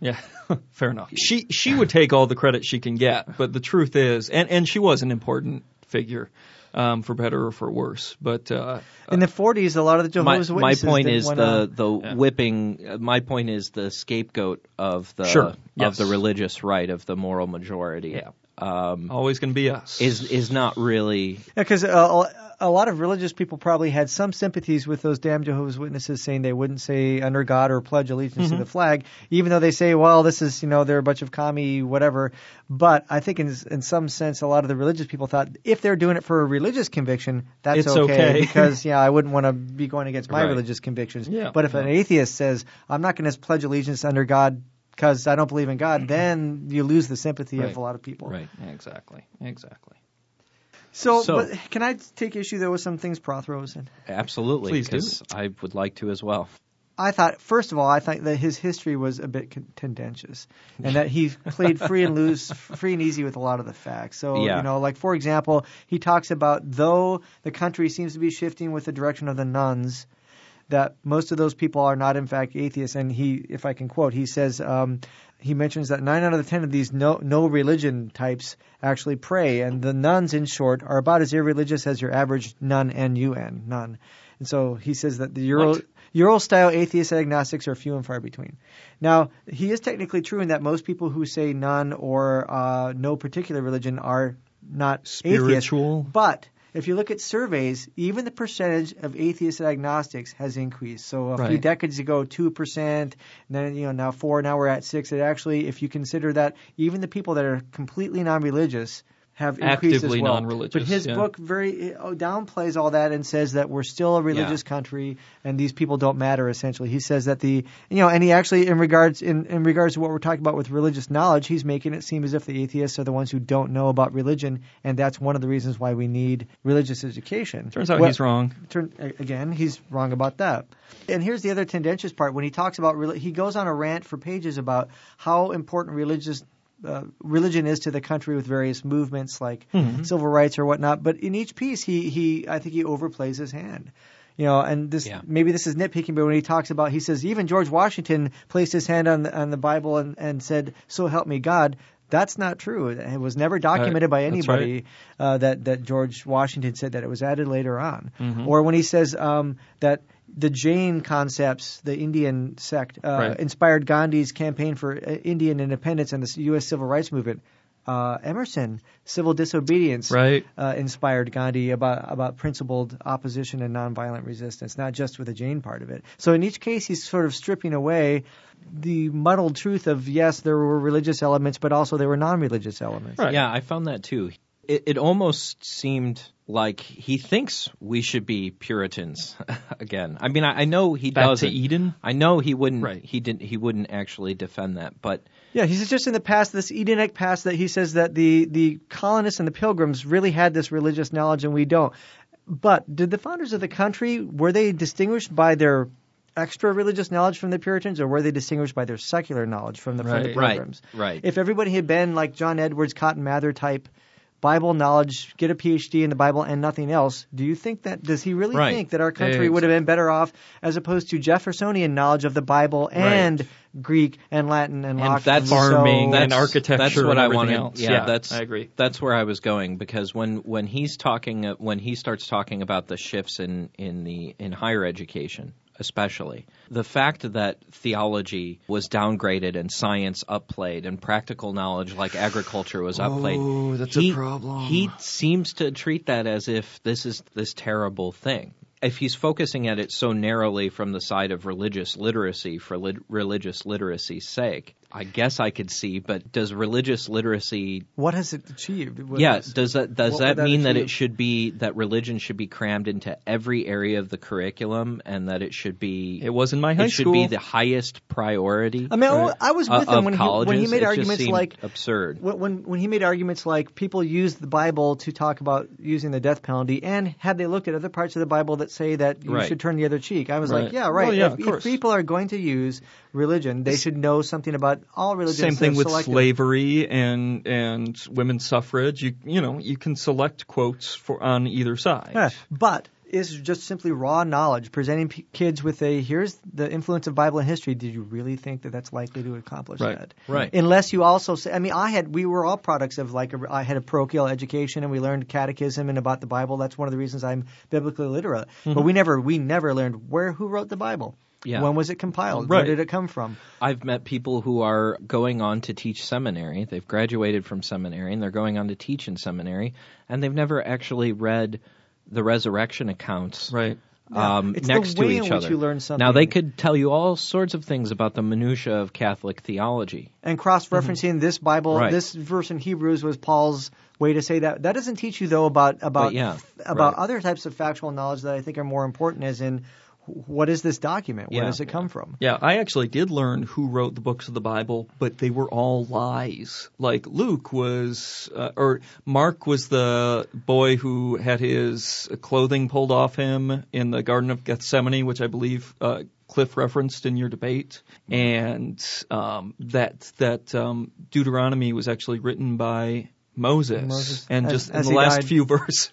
Yeah, fair enough. She she would take all the credit she can get, but the truth is, and and she was an important figure, um, for better or for worse. But uh, in the 40s, a lot of the My, Jehovah's my Witnesses point that is went the on- the Yeah. whipping. uh, My point is the scapegoat of the Sure. of Yes. the religious right of the moral majority. Yeah. Um, always going to be us. is is not really Yeah, because uh, a lot of religious people probably had some sympathies with those damn Jehovah's Witnesses saying they wouldn't say under God or pledge allegiance to the flag, even though they say, well, this is, you know, they're a bunch of commie, whatever. But I think in, in some sense, a lot of the religious people thought if they're doing it for a religious conviction, that's It's okay. because, yeah, I wouldn't want to be going against my Right. religious convictions. Yeah. But if an atheist says, I'm not going to pledge allegiance under God because I don't believe in God, mm-hmm. then you lose the sympathy Right. of a lot of people. right. exactly exactly. So, So- but can I take issue though with some things Prothero said? Absolutely, Please do. because I would like to as well. I thought, first of all, I thought that his history was a bit con- tendentious, and that he played free and loose, free and easy with a lot of the facts. So, Yeah. you know, like for example, he talks about though the country seems to be shifting with the direction of the nones, that most of those people are not in fact atheists. And he, if I can quote, he says. Um, he mentions that nine out of the ten of these no no religion types actually pray, and the nones, in short, are about as irreligious as your average nun N U N nun. And so he says that the Euro What? Euro style atheists and agnostics are few and far between. Now, he is technically true in that most people who say none or uh, no particular religion are not Spiritual. atheists. But if you look at surveys, even the percentage of atheists and agnostics has increased. So a few decades ago, two percent, then you know now four, now we're at six. It actually, if you consider that, even the people that are completely non-religious have increased as well. non-religious, But his yeah. book very downplays all that and says that we're still a religious Yeah. country and these people don't matter. Essentially, he says that the you know, and he actually in regards in in regards to what we're talking about with religious knowledge, he's making it seem as if the atheists are the ones who don't know about religion, and that's one of the reasons why we need religious education. Turns out Well- he's wrong. turn again, he's wrong about that. And here's the other tendentious part when he talks about he goes on a rant for pages about how important religious uh, religion is to the country with various movements like civil rights or whatnot. But in each piece, he he I think he overplays his hand. You know, and this Yeah. maybe this is nitpicking, but when he talks about, he says even George Washington placed his hand on the, on the Bible and, and said, "So help me God." That's not true. It was never documented by that's anybody uh, that that George Washington said that. It was added later on. Mm-hmm. Or when he says um, that the Jain concepts, the Indian sect, uh, Right. inspired Gandhi's campaign for uh, Indian independence and the U.S. civil rights movement. Uh, Emerson, civil disobedience, Right. uh, inspired Gandhi about about principled opposition and nonviolent resistance, not just with the Jain part of it. So in each case, he's sort of stripping away the muddled truth of yes, there were religious elements, but also there were non-religious elements. Right. Yeah, I found that too. It, it almost seemed like he thinks we should be Puritans again. I mean, I, I know he Back to doesn't. Eden? I know he wouldn't. Right. He didn't. He wouldn't actually defend that. But Yeah, he's just in the past, this Edenic past, that he says that the, the colonists and the pilgrims really had this religious knowledge and we don't. But did the founders of the country, were they distinguished by their extra religious knowledge from the Puritans or were they distinguished by their secular knowledge from the, from the Right. Right, right. If everybody had been like John Edwards, Cotton Mather type, Bible knowledge, get a PhD in the Bible and nothing else. Do you think that does he really Right. think that our country Ex- would have been better off as opposed to Jeffersonian knowledge of the Bible and Greek and Latin and, And Locke that's- Farming so, and architecture That's what and I everything wanted. else. Yeah, Yeah, that's I agree. That's where I was going because when when he's talking uh, when he starts talking about the shifts in in the in higher education especially the fact that theology was downgraded and science upplayed and practical knowledge like agriculture was upplayed Oh, that's a he, problem. he seems to treat that as if this is this terrible thing if he's focusing at it so narrowly from the side of religious literacy for lit- religious literacy's sake, I guess I could see. But does religious literacy? What has it achieved? What yeah, is- does that does that that mean that it should be that religion should be crammed into every area of the curriculum and that it should be It was in my high it should be the highest priority? I mean, Right. I was uh, with him when he when he made It arguments seemed like absurd. when, when when he made arguments like people use the Bible to talk about using the death penalty, and had they looked at other parts of the Bible that say that you Right. should turn the other cheek, I was like, yeah, right. Well, yeah, if, of if course. people are going to use religion, they should know something about all religions. Same thing with selective. slavery and and women's suffrage. You you know you can select quotes for on either side. Yeah, but is just simply raw knowledge presenting p- kids with a here's the influence of Bible and history. Did you really think that that's likely to accomplish Right. that? Right. Unless you also say, I mean, I had we were all products of like a, I had a parochial education and we learned catechism and about the Bible. That's one of the reasons I'm biblically literate. Mm-hmm. But we never we never learned where who wrote the Bible. Yeah. When was it compiled? Where did it come from? I've met people who are going on to teach seminary. They've graduated from seminary and they're going on to teach in seminary, and they've never actually read the resurrection accounts Right. um, It's the next way to in each which other. you learn something. Now they could tell you all sorts of things about the minutia of Catholic theology. and cross-referencing this Bible, Right. this verse in Hebrews was Paul's way to say that. That doesn't teach you though about about yeah, about right. other types of factual knowledge that I think are more important, as in what is this document? Where Yeah. does it come from? Yeah, I actually did learn who wrote the books of the Bible, but they were all lies. Like Luke was, uh, or Mark was the boy who had his clothing pulled off him in the Garden of Gethsemane, which I believe uh, Cliff referenced in your debate, and um, that that um, Deuteronomy was actually written by. Moses, Moses, and as- just in the last died. few verses,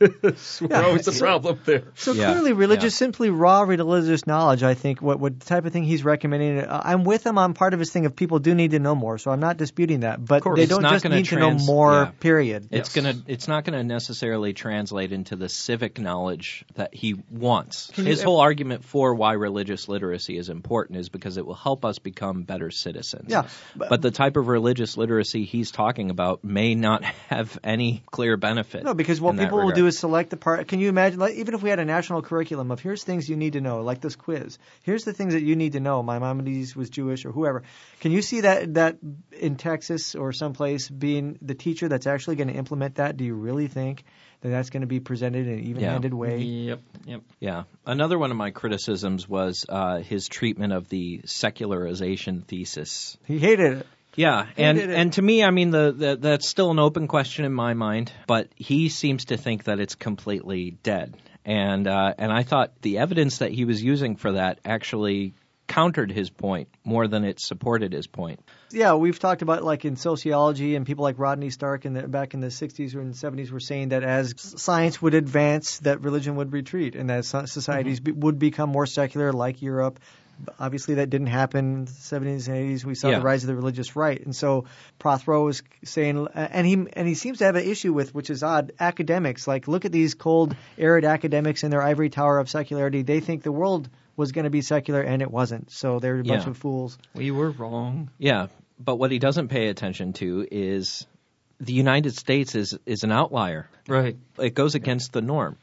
were Yeah. always the problem there. So Yeah, clearly, religious, yeah. simply raw religious knowledge. I think what what type of thing he's recommending. Uh, I'm with him on part of his thing of people do need to know more. So I'm not disputing that, but course. they don't just gonna need to know more. yeah. Period. It's Yes. gonna it's not gonna necessarily translate into the civic knowledge that he wants. Can His ev- whole argument for why religious literacy is important is because it will help us become better citizens. Yeah, but, the type of religious literacy he's talking about may not have any clear benefit. No, because what in that people will do is select the part. Can you imagine, like, even if we had a national curriculum of here's things you need to know, like this quiz, here's the things that you need to know. My Maimonides was Jewish or whoever. Can you see that that in Texas or someplace being the teacher that's actually going to implement that? Do you really think that that's going to be presented in an even-handed way? Yep, yep. Yeah. Another one of my criticisms was uh, his treatment of the secularization thesis. He hated it. Yeah, and and to me, I mean, the, the that's still an open question in my mind. But he seems to think that it's completely dead, and uh, and I thought the evidence that he was using for that actually countered his point more than it supported his point. Yeah, we've talked about like in sociology and people like Rodney Stark in the, back in the 60s or in the 70s were saying that as science would advance, that religion would retreat and that so- societies be, would become more secular, like Europe. Obviously, that didn't happen in the 70s and 80s. We saw Yeah. the rise of the religious right, and so Prothero was saying, and he and he seems to have an issue with, which is odd, academics. Like, look at these cold, arid academics in their ivory tower of secularity. They think the world was going to be secular, and it wasn't. So they're a bunch Yeah. of fools. We were wrong. Yeah, but what he doesn't pay attention to is the United States is is an outlier. Right. It goes against the norm.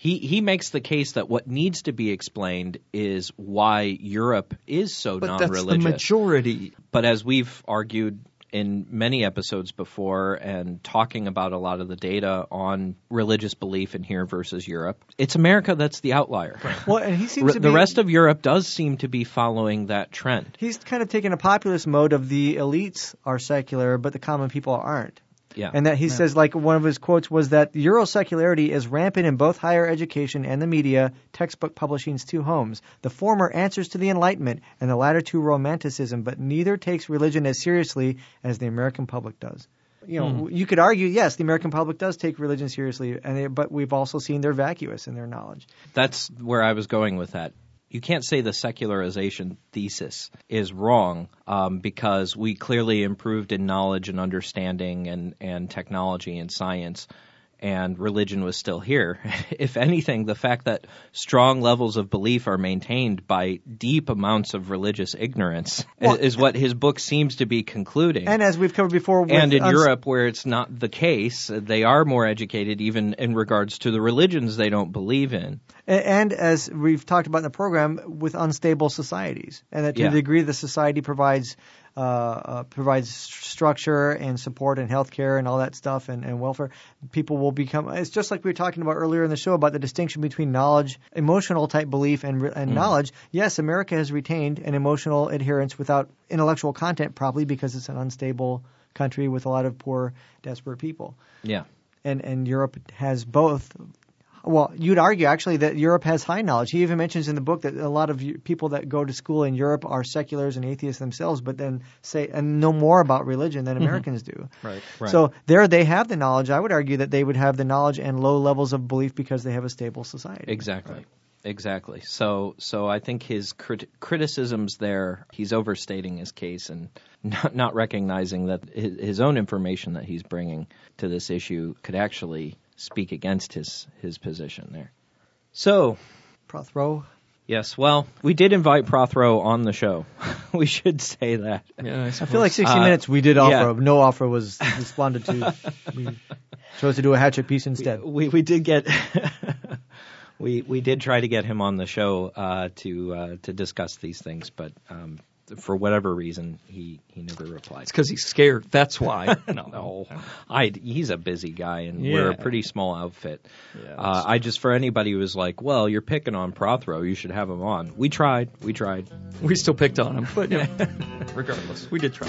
He he makes the case that what needs to be explained is why Europe is so But that's the non-religious. majority. but as we've argued in many episodes before and talking about a lot of the data on religious belief in here versus Europe, it's America that's the outlier. Well, and he seems Re- the be, rest of Europe does seem to be following that trend. he's kind of taken a populist mode of the elites are secular, but the common people aren't. Yeah. And that he says, like one of his quotes was that Eurosecularity is rampant in both higher education and the media, textbook publishing's two homes. The former answers to the Enlightenment, and the latter to Romanticism, but neither takes religion as seriously as the American public does. You know, hmm. you could argue, yes, the American public does take religion seriously, and they, but we've also seen they're vacuous in their knowledge. That's where I was going with that. You can't say the secularization thesis is wrong um, because we clearly improved in knowledge and understanding and, and technology and science, and religion was still here. if anything, the fact that strong levels of belief are maintained by deep amounts of religious ignorance Well- is, is what his book seems to be concluding. And as we've covered before, and in uns- Europe, where it's not the case, they are more educated, even in regards to the religions they don't believe in. A- And as we've talked about in the program, with unstable societies, and that to Yeah. the degree the society provides uh, uh, provides st- structure and support and healthcare and all that stuff and, and welfare, people will become. It's just like we were talking about earlier in the show about the distinction between knowledge, emotional type belief, and and knowledge. Yes, America has retained an emotional adherence without intellectual content, probably because it's an unstable country with a lot of poor, desperate people Yeah. and and Europe has both. Well, you'd argue actually that Europe has high knowledge. He even mentions in the book that a lot of people that go to school in Europe are seculars and atheists themselves, but then say and know more about religion than mm-hmm. Americans do. Right. Right. So there they have the knowledge. I would argue that they would have the knowledge and low levels of belief because they have a stable society. Exactly. Exactly. So, so I think his crit- criticisms there, he's overstating his case and not, not recognizing that his, his own information that he's bringing to this issue could actually speak against his his position there. So, Prothero. yes, well, we did invite Prothero on the show. we should say that. Yeah, I, I feel like 60 Uh, minutes we did offer. yeah. No offer was responded to. we chose to do a hatchet piece instead. We we did get we we did try to get him on the show uh, to uh, to discuss these things, but um, for whatever reason he he never replied. It's because he's scared. That's why. no. No, I he's a busy guy, and we're a pretty small outfit. Yeah, uh, I just for anybody who was like, "Well, you're picking on Prothero, you should have him on." We tried, we tried. We still picked on him, but you know, regardless, we did try.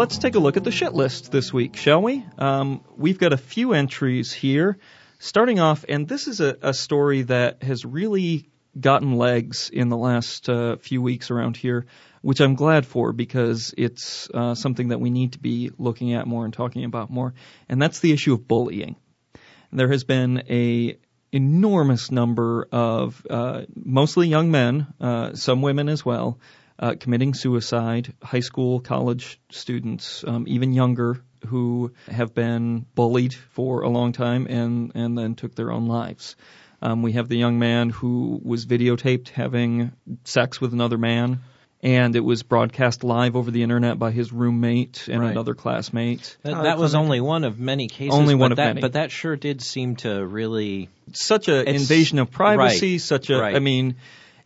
Let's take a look at the shit list this week, shall we? Um, we've got a few entries here. Starting off, and this is a, a story that has really gotten legs in the last uh, few weeks around here, which I'm glad for because it's uh, something that we need to be looking at more and talking about more, and that's the issue of bullying. There has been a enormous number of uh, mostly young men, uh, some women as well, uh, committing suicide. High school, college students, um, even younger who have been bullied for a long time and, and then took their own lives. Um, we have the young man who was videotaped having sex with another man, and it was broadcast live over the internet by his roommate and Right. another classmate. That, Oh, that was only one of many cases. Only one but of that, many. But that sure did seem to really. Such an invasion of privacy, right, such a, I right. mean,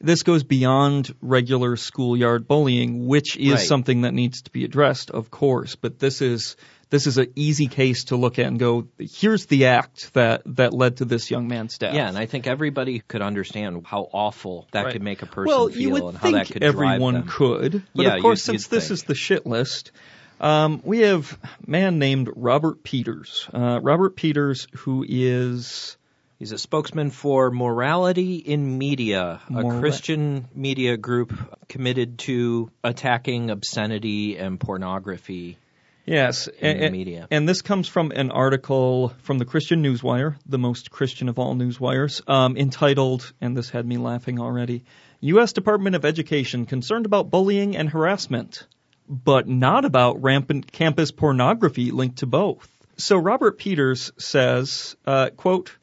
this goes beyond regular schoolyard bullying, which is Right. something that needs to be addressed, of course. But this is this is an easy case to look at and go, here's the act that that led to this young man's death. Yeah, and I think everybody could understand how awful that Right. could make a person well, feel you would and how think that could drive everyone could, but Yeah, of course, you'd- since you'd this think. is the shit list, um, we have a man named Robert Peters. Uh, Robert Peters, who is He's a spokesman for Morality in Media, a Christian media group committed to attacking obscenity and pornography. yes, In the and, media. and this comes from an article from the Christian Newswire, the most Christian of all newswires, um, entitled, and this had me laughing already. U.S. Department of Education concerned about bullying and harassment, but not about rampant campus pornography linked to both. So Robert Peters says, uh, quote,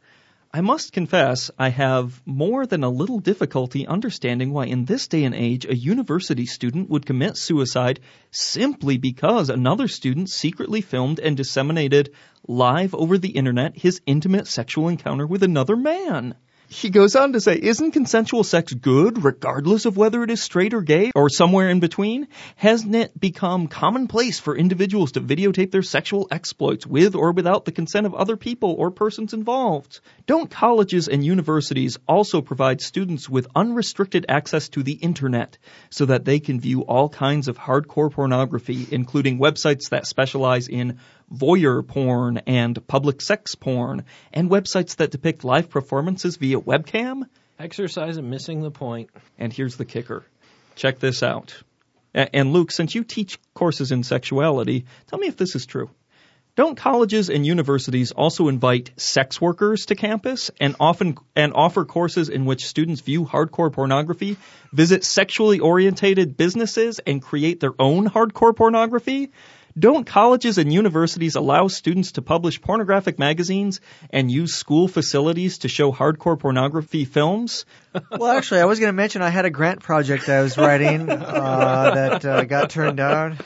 I must confess, I have more than a little difficulty understanding why, in this day and age, a university student would commit suicide simply because another student secretly filmed and disseminated live over the internet his intimate sexual encounter with another man. He goes on to say, isn't consensual sex good regardless of whether it is straight or gay or somewhere in between? Hasn't it become commonplace for individuals to videotape their sexual exploits with or without the consent of other people or persons involved? Don't colleges and universities also provide students with unrestricted access to the internet so that they can view all kinds of hardcore pornography, including websites that specialize in voyeur porn and public sex porn, and websites that depict live performances via webcam? Exercise and missing the point. And here's the kicker. Check this out. And Luke, since you teach courses in sexuality, tell me if this is true. Don't colleges and universities also invite sex workers to campus and often and offer courses in which students view hardcore pornography, visit sexually orientated businesses and create their own hardcore pornography? Don't colleges and universities allow students to publish pornographic magazines and use school facilities to show hardcore pornography films? Well, actually, I was going to mention I had a grant project I was writing uh, that uh, got turned down.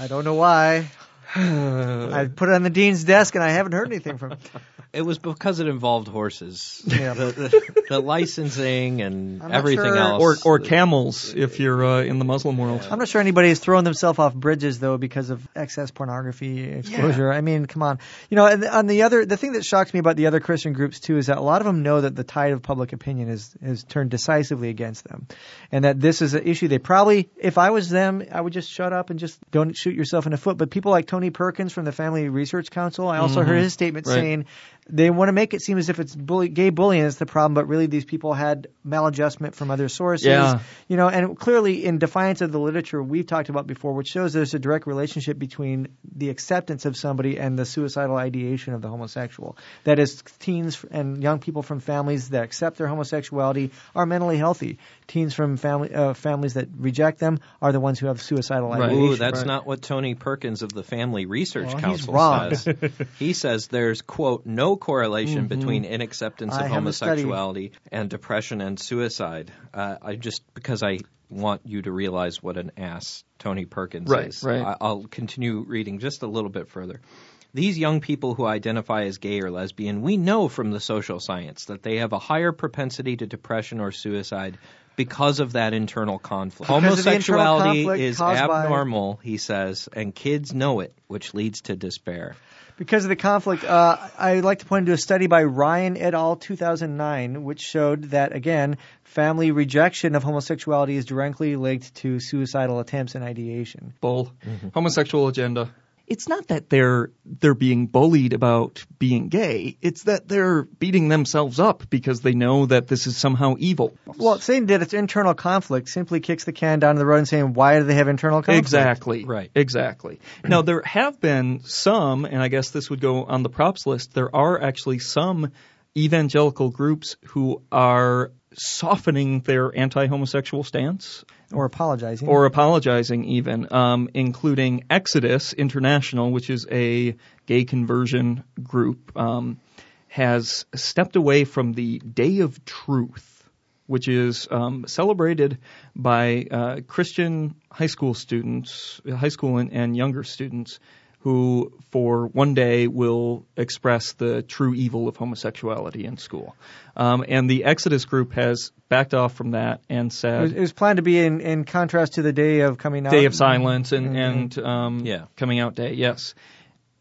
I don't know why. I put it on the dean's desk and I haven't heard anything from him. It was because it involved horses. Yeah. The, the, the licensing and I'm not everything sure- else. or or camels if you're uh, in the Muslim world. I'm not sure anybody has thrown themselves off bridges though because of excess pornography exposure. I mean, come on. You know, and on the other, the thing that shocks me about the other Christian groups too is that a lot of them know that the tide of public opinion is is turned decisively against them, and that this is an issue they probably, if I was them, I would just shut up and just don't shoot yourself in the foot. But people like Tony Perkins from the Family Research Council, I also heard his statement Right. saying they want to make it seem as if it's bully, gay bullying is the problem, but really these people had maladjustment from other sources. Yeah. You know, and clearly in defiance of the literature we've talked about before, which shows there's a direct relationship between the acceptance of somebody and the suicidal ideation of the homosexual. That is, teens and young people from families that accept their homosexuality are mentally healthy. Teens from family uh, families that reject them are the ones who have suicidal Right. ideation. Ooh, that's Right. not what Tony Perkins of the Family Research Well, Council says. he says there's quote no correlation between inacceptance Mm-hmm. I of haven't homosexuality and depression and suicide. Uh, I just because I want you to realize what an ass Tony Perkins Right, is. right. I, I'll continue reading just a little bit further. These young people who identify as gay or lesbian, we know from the social science that they have a higher propensity to depression or suicide because of that internal conflict. Because the internal Homosexuality conflict is caused by- abnormal, he says, and kids know it, which leads to despair. Because of the conflict, uh, I'd like to point to a study by Ryan et al. 2009, which showed that, again, family rejection of homosexuality is directly linked to suicidal attempts and ideation. Bull. Mm-hmm. Homosexual agenda. It's not that they're they're being bullied about being gay. It's that they're beating themselves up because they know that this is somehow evil. Well, saying that it's internal conflict simply kicks the can down the road and saying, why do they have internal conflict? Exactly. Right. Exactly. Now there have been some, and I guess this would go on the props list. There are actually some evangelical groups who are softening their anti-homosexual stance Or apologizing. or apologizing even, um, including Exodus International, which is a gay conversion group, um, has stepped away from the Day of Truth, which is um, celebrated by uh, Christian high school students, high school and, and younger students, who for one day will express the true evil of homosexuality in school. Um, and the Exodus group has backed off from that and it, said, was, it was planned to be in, in contrast to the day of coming out. Day of Silence and, Mhm. and um, Yeah. Coming Out Day, yes.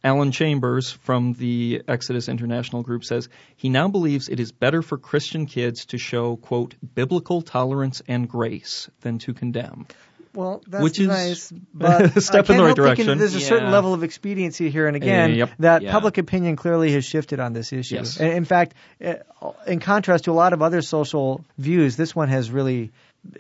Alan Chambers from the Exodus International Group says he now believes it is better for Christian kids to show, quote, biblical tolerance and grace than to condemn. Well, that's Which is nice, but a step in the right direction. that There's a certain level of expediency here, and again, Uh, yep. that Yeah. public opinion clearly has shifted on this issue. Yes. And in fact, uh, in contrast to a lot of other social views, this one has really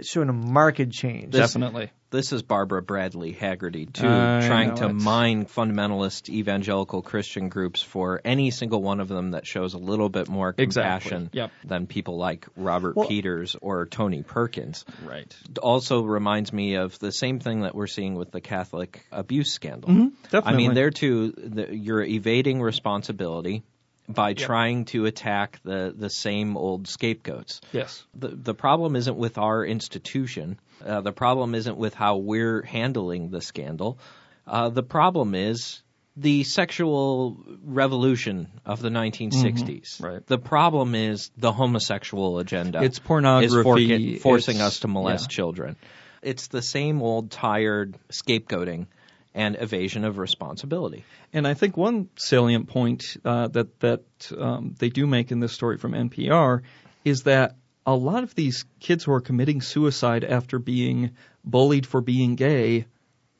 shown a marked change. This- Definitely. This is Barbara Bradley Hagerty too, I trying to it. mine fundamentalist evangelical Christian groups for any single one of them that shows a little bit more Exactly. compassion Yep. than people like Robert Well- Peters or Tony Perkins. Right. Also reminds me of the same thing that we're seeing with the Catholic abuse scandal. Mhm, I mean, there too, the, you're evading responsibility by trying to attack the, the same old scapegoats Yes. the the problem isn't with our institution. Uh, the problem isn't with how we're handling the scandal. Uh, the problem is the sexual revolution of the 1960s. right. The problem is the homosexual agenda. It's pornography, for- forcing it's- us to molest yeah. children. It's the same old tired scapegoating and evasion of responsibility. And I think one salient point uh, that that um, they do make in this story from NPR is that a lot of these kids who are committing suicide after being bullied for being gay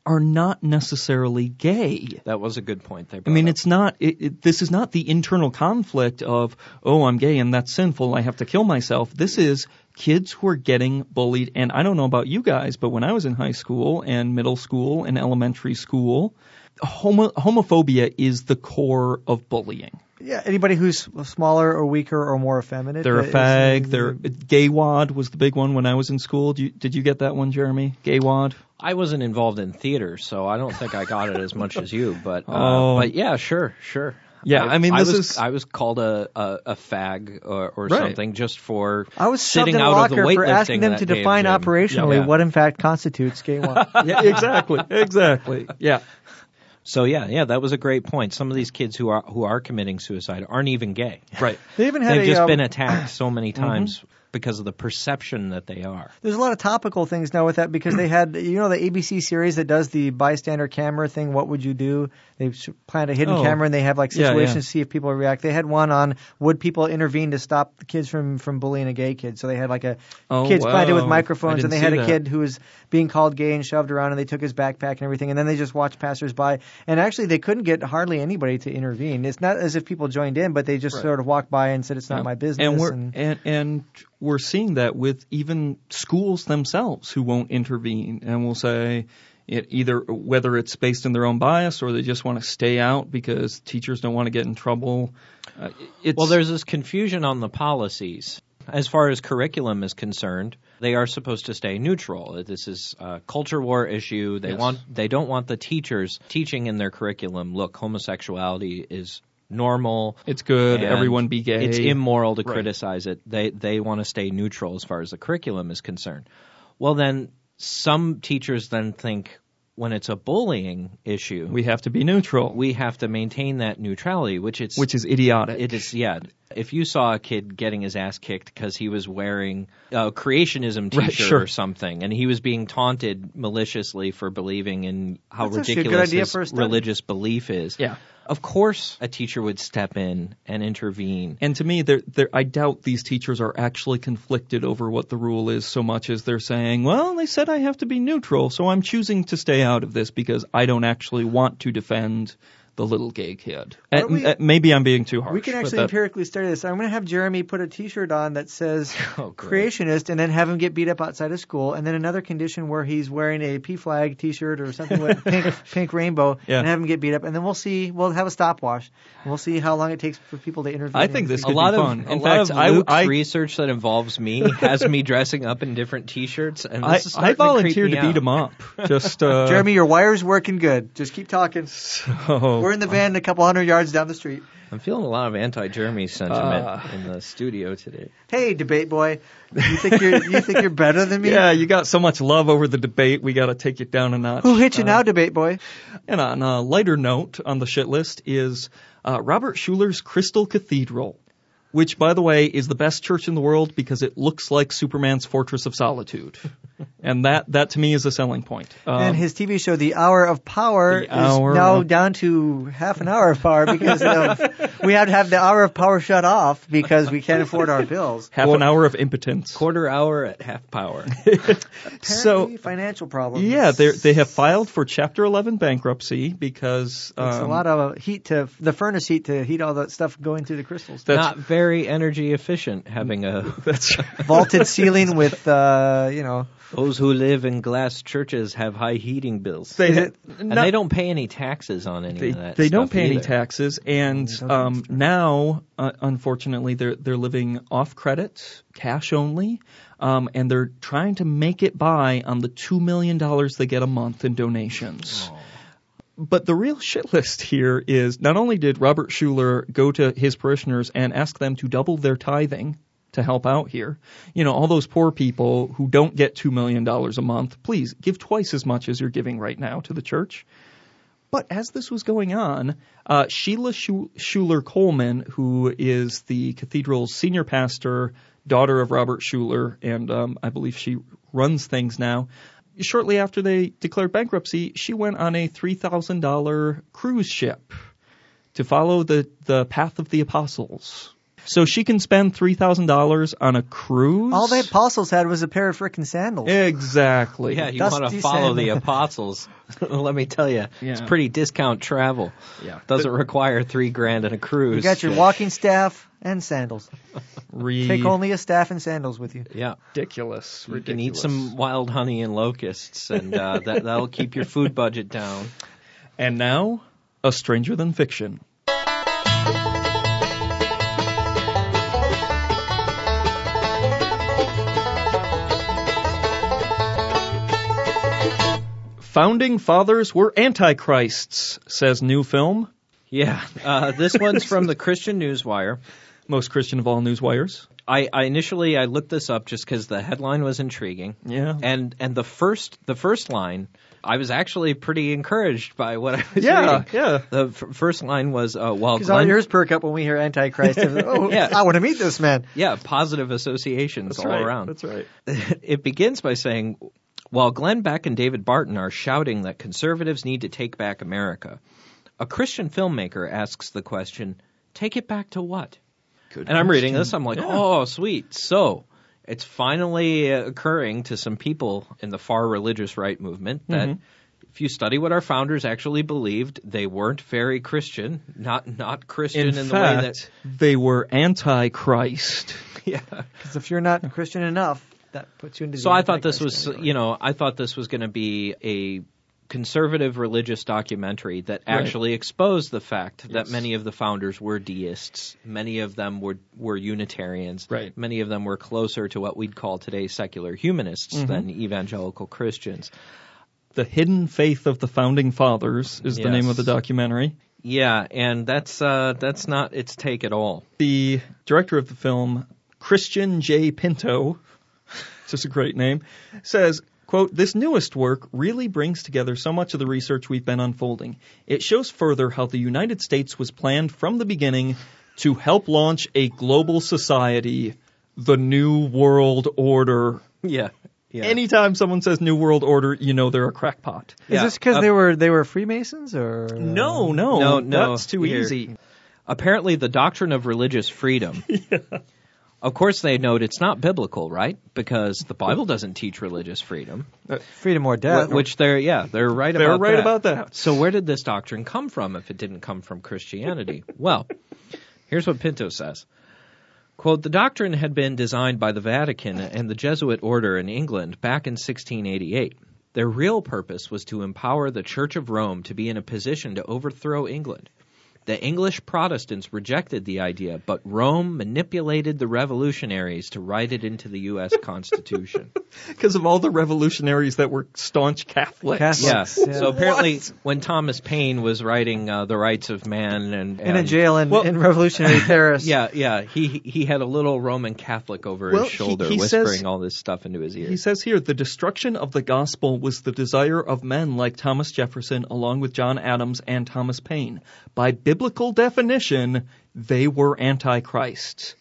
are not necessarily gay. That was a good point. I mean, up. it's not. It, it, this is not the internal conflict of, oh, I'm gay and that's sinful. I have to kill myself. This is kids who are getting bullied. And I don't know about you guys, but when I was in high school and middle school and elementary school, homo- homophobia is the core of bullying. Yeah, anybody who's smaller or weaker or more effeminate. They're a is- fag. They're gaywad was the big one when I was in school. Did you, did you get that one, Jeremy? Gaywad. I wasn't involved in theater, so I don't think I got it as much as you. But uh, Oh. but yeah, sure, sure. Yeah, I mean, I this was is- I was called a a, a fag or, or Right. something just for I was shoved sitting in a out of the locker for weightlifting asking them that to day of define gym. operationally Yeah. what in fact constitutes gay walk. yeah, exactly, exactly. Yeah. So yeah, yeah, that was a great point. Some of these kids who are who are committing suicide aren't even gay. Right. They even had They've a, just um, been attacked so many times because of the perception that they are. There's a lot of topical things now with that because they had, you know, the ABC series that does the bystander camera thing. What would you do? They plant a hidden Oh. camera and they have like situations yeah. to see if people react. They had one on would people intervene to stop the kids from from bullying a gay kid. So they had like a Oh, kids planted with microphones and they had a that. kid who was being called gay and shoved around and they took his backpack and everything and then they just watched passersby and actually they couldn't get hardly anybody to intervene. It's not as if people joined in, but they just Right. sort of walked by and said it's not Yeah. my business. And we're and, and we're seeing that with even schools themselves who won't intervene and will say it either whether it's based in their own bias or they just want to stay out because teachers don't want to get in trouble. Uh, Well, there's this confusion on the policies. As far as curriculum is concerned, they are supposed to stay neutral. This is a culture war issue. They Yes. want they don't want the teachers teaching in their curriculum, look, homosexuality is normal. it's good. Everyone be gay. It's immoral to Right. criticize it. They they want to stay neutral as far as the curriculum is concerned. Well, then some teachers then think when it's a bullying issue, we have to be neutral, we have to maintain that neutrality, which it's which is idiotic. it is yeah. If you saw a kid getting his ass kicked because he was wearing a creationism T-shirt Right, sure. or something, and he was being taunted maliciously for believing in how That's actually a good ridiculous his for a study. religious belief is, Yeah. Of course a teacher would step in and intervene. And to me, they're, they're, I doubt these teachers are actually conflicted over what the rule is so much as they're saying, well, they said I have to be neutral, so I'm choosing to stay out of this because I don't actually want to defend the little gay kid. Why And, we- uh, maybe I'm being too harsh. We can actually that- empirically study this. I'm going to have Jeremy put a T-shirt on that says Oh, creationist, and then have him get beat up outside of school, and then another condition where he's wearing a PFLAG T-shirt or something with pink pink rainbow, Yeah. and have him get beat up, and then we'll see. We'll have a stopwatch. and We'll see how long it takes for people to intervene. I think this see- could a lot be of fun. a In lot fact, of Luke's I- research that involves me has me dressing up in different T-shirts, and I, this is I starting to volunteered to beat out. him up. Just uh, Jeremy, your wire's working good. Just keep talking. so- We're in the van a couple hundred yards down the street. I'm feeling a lot of anti-Jeremy sentiment Uh. in the studio today. Hey, debate boy, you think you're you think you're better than me? Yeah, you got so much love over the debate. We got to take it down a notch. Who hit you Uh, now, debate boy? And on a lighter note on the shit list is uh, Robert Schuller's Crystal Cathedral, which, by the way, is the best church in the world because it looks like Superman's Fortress of Solitude. and that, that to me is a selling point. Um, and his TV show, The Hour of Power, The is Hour now of- down to half an hour of power because of, we have to have the hour of power shut off because we can't afford our bills. half an hour of impotence. Quarter hour at half power. So- Apparently financial problems. Yeah, they they have filed for Chapter 11 bankruptcy because It's a um, lot of heat to the furnace heat to heat all that stuff going through the crystals. That's Not very energy efficient having a that's Vaulted ceiling with uh, you know those who live in glass churches have high heating bills. they and not- they don't pay any taxes on any they, of that. they don't stuff pay any taxes, and um, now, uh, unfortunately, they're they're living off credit, cash only, um, and they're trying to make it by on the two million dollars they get a month in donations. But the real shit list here is not only did Robert Schuller go to his parishioners and ask them to double their tithing to help out here, you know, all those poor people who don't get $2 million a month, please give twice as much as you're giving right now to the church. But as this was going on, uh, Sheila Schu- Schuller Coleman, who is the cathedral's senior pastor, daughter of Robert Schuller, and um, I believe she runs things now. Shortly after they declared bankruptcy, she went on a $3,000 cruise ship to follow the, the path of the apostles. So she can spend $3,000 on a cruise. all the apostles had was a pair of frickin' sandals. Exactly. Yeah, you Dusty want to follow the apostles. Let me tell you, it's pretty discount travel. Yeah. Doesn't require three grand and a cruise. You got your walking staff and sandals. Re- Take only a staff and sandals with you. Yeah, ridiculous. Ridiculous. you can eat some wild honey and locusts, and uh, that that'll keep your food budget down. And now, A Stranger Than Fiction. Founding fathers were antichrists, says new film. Yeah, uh, this one's from the Christian Newswire. Most Christian of all newswires. I, I initially I looked this up just because the headline was intriguing. Yeah. And and the first the first line, I was actually pretty encouraged by what I was Yeah, reading. yeah. The f- first line was uh, while Because our Glenn, ears perk up when we hear Antichrist. oh, Yeah. I want to meet this man. yeah positive associations That's all right. around. That's right. it begins by saying, while Glenn Beck and David Barton are shouting that conservatives need to take back America, a Christian filmmaker asks the question, take it back to what? Good And I'm reading this, I'm like, Yeah. oh, sweet. So it's finally occurring to some people in the far religious right movement that Mm-hmm. if you study what our founders actually believed, they weren't very Christian, not not Christian In in, fact, the way that they were anti-Christ. yeah. Because if you're not Christian enough, that puts you into. So I thought this was, Antichrist you know, I thought this was going to be a conservative religious documentary that Right. actually exposed the fact that many of the founders were deists, many of them were were Unitarians, Right. many of them were closer to what we'd call today secular humanists Mm-hmm. than evangelical Christians. The Hidden Faith of the Founding Fathers is the name of the documentary. Yeah, and that's uh, that's not its take at all. The director of the film, Christian J. Pinto, just a great name, says, quote, this newest work really brings together so much of the research we've been unfolding. It shows further how the United States was planned from the beginning to help launch a global society, the New World Order. Yeah. Yeah. Anytime someone says New World Order, you know they're a crackpot. Is Yeah, this because uh, they were they were Freemasons or No, no, No, no, that's too here. easy. apparently the doctrine of religious freedom Of course, they note it's not biblical, right? Because the Bible doesn't teach religious freedom. Uh, freedom or death. Which they're yeah they're right They're about right that. about that. So where did this doctrine come from if it didn't come from Christianity? well, here's what Pinto says. Quote, the doctrine had been designed by the Vatican and the Jesuit order in England back in 1688. Their real purpose was to empower the Church of Rome to be in a position to overthrow England. The English Protestants rejected the idea, but Rome manipulated the revolutionaries to write it into the U.S. Constitution. Because of all the revolutionaries that were staunch Catholics. Catholics. Yes. Yeah. So apparently, What? when Thomas Paine was writing uh, *The Rights of Man* and, in a jail in, Well- in revolutionary Paris. yeah, yeah, he he had a little Roman Catholic over Well, his he- shoulder, he whispering says- all this stuff into his ear. He says here, the destruction of the gospel was the desire of men like Thomas Jefferson, along with John Adams and Thomas Paine. By biblical definition, they were antichrists.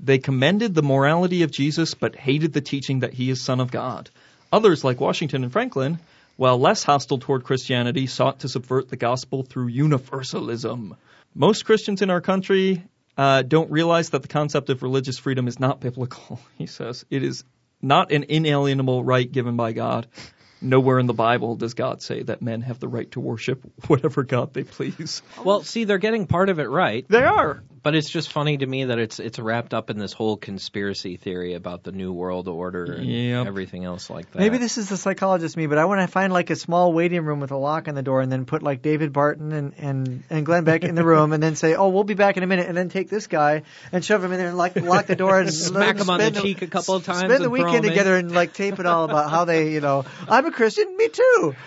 They commended the morality of Jesus, but hated the teaching that he is Son of God. Others, like Washington and Franklin, while less hostile toward Christianity, sought to subvert the gospel through universalism. Most Christians in our country uh, don't realize that the concept of religious freedom is not biblical, he says. It is not an inalienable right given by God. Nowhere in the Bible does God say that men have the right to worship whatever God they please. well, see, they're getting part of it right, They are. But it's just funny to me that it's it's wrapped up in this whole conspiracy theory about the new world order and Yep. everything else like that. Maybe this is the psychologist me, but I want to find like a small waiting room with a lock on the door and then put like David Barton and, and, and Glenn Beck in the room and then say, oh, we'll be back in a minute and then take this guy and shove him in there and lock, lock the door and Smack him on the spend cheek a couple of times Spend the weekend together and like tape it all about how they, you know, I'm a Christian, me too.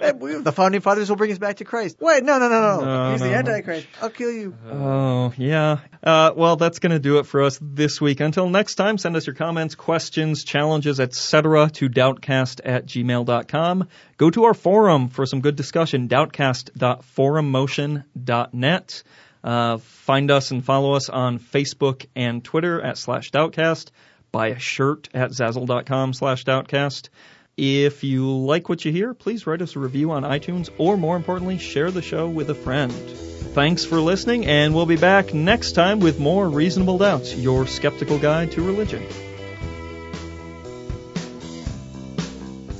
And we, the founding fathers will bring us back to Christ. Wait, no, no, no, no. No, He's no, the. Antichrist. I'll kill you. Oh, yeah. Uh, well, that's going to do it for us this week. Until next time, send us your comments, questions, challenges, etc. to doubtcast at gmail.com. Go to our forum for some good discussion, doubtcast.forummotion.net. Uh, find us and follow us on Facebook and Twitter at slash doubtcast. Buy a shirt at zazzle.com slash doubtcast. If you like what you hear, please write us a review on iTunes or more importantly, share the show with a friend. Thanks for listening, and we'll be back next time with more Reasonable Doubts, your skeptical guide to religion.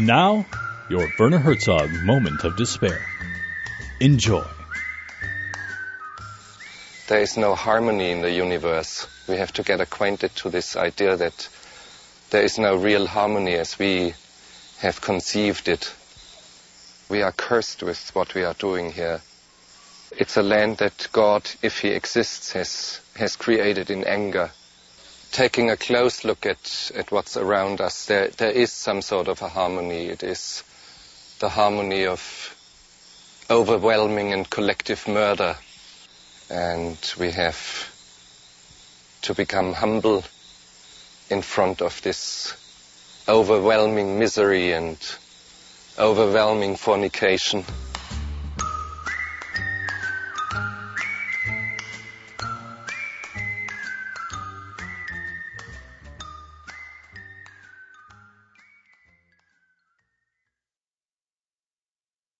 And now, your Werner Herzog moment of despair. Enjoy. There is no harmony in the universe. We have to get acquainted to this idea that there is no real harmony as we have conceived it. We are cursed with what we are doing here. It's a land that God, if He exists, has, has created in anger. Taking a close look at, at what's around us, there, there is some sort of a harmony. It is the harmony of overwhelming and collective murder. And we have to become humble in front of this overwhelming misery and overwhelming fornication.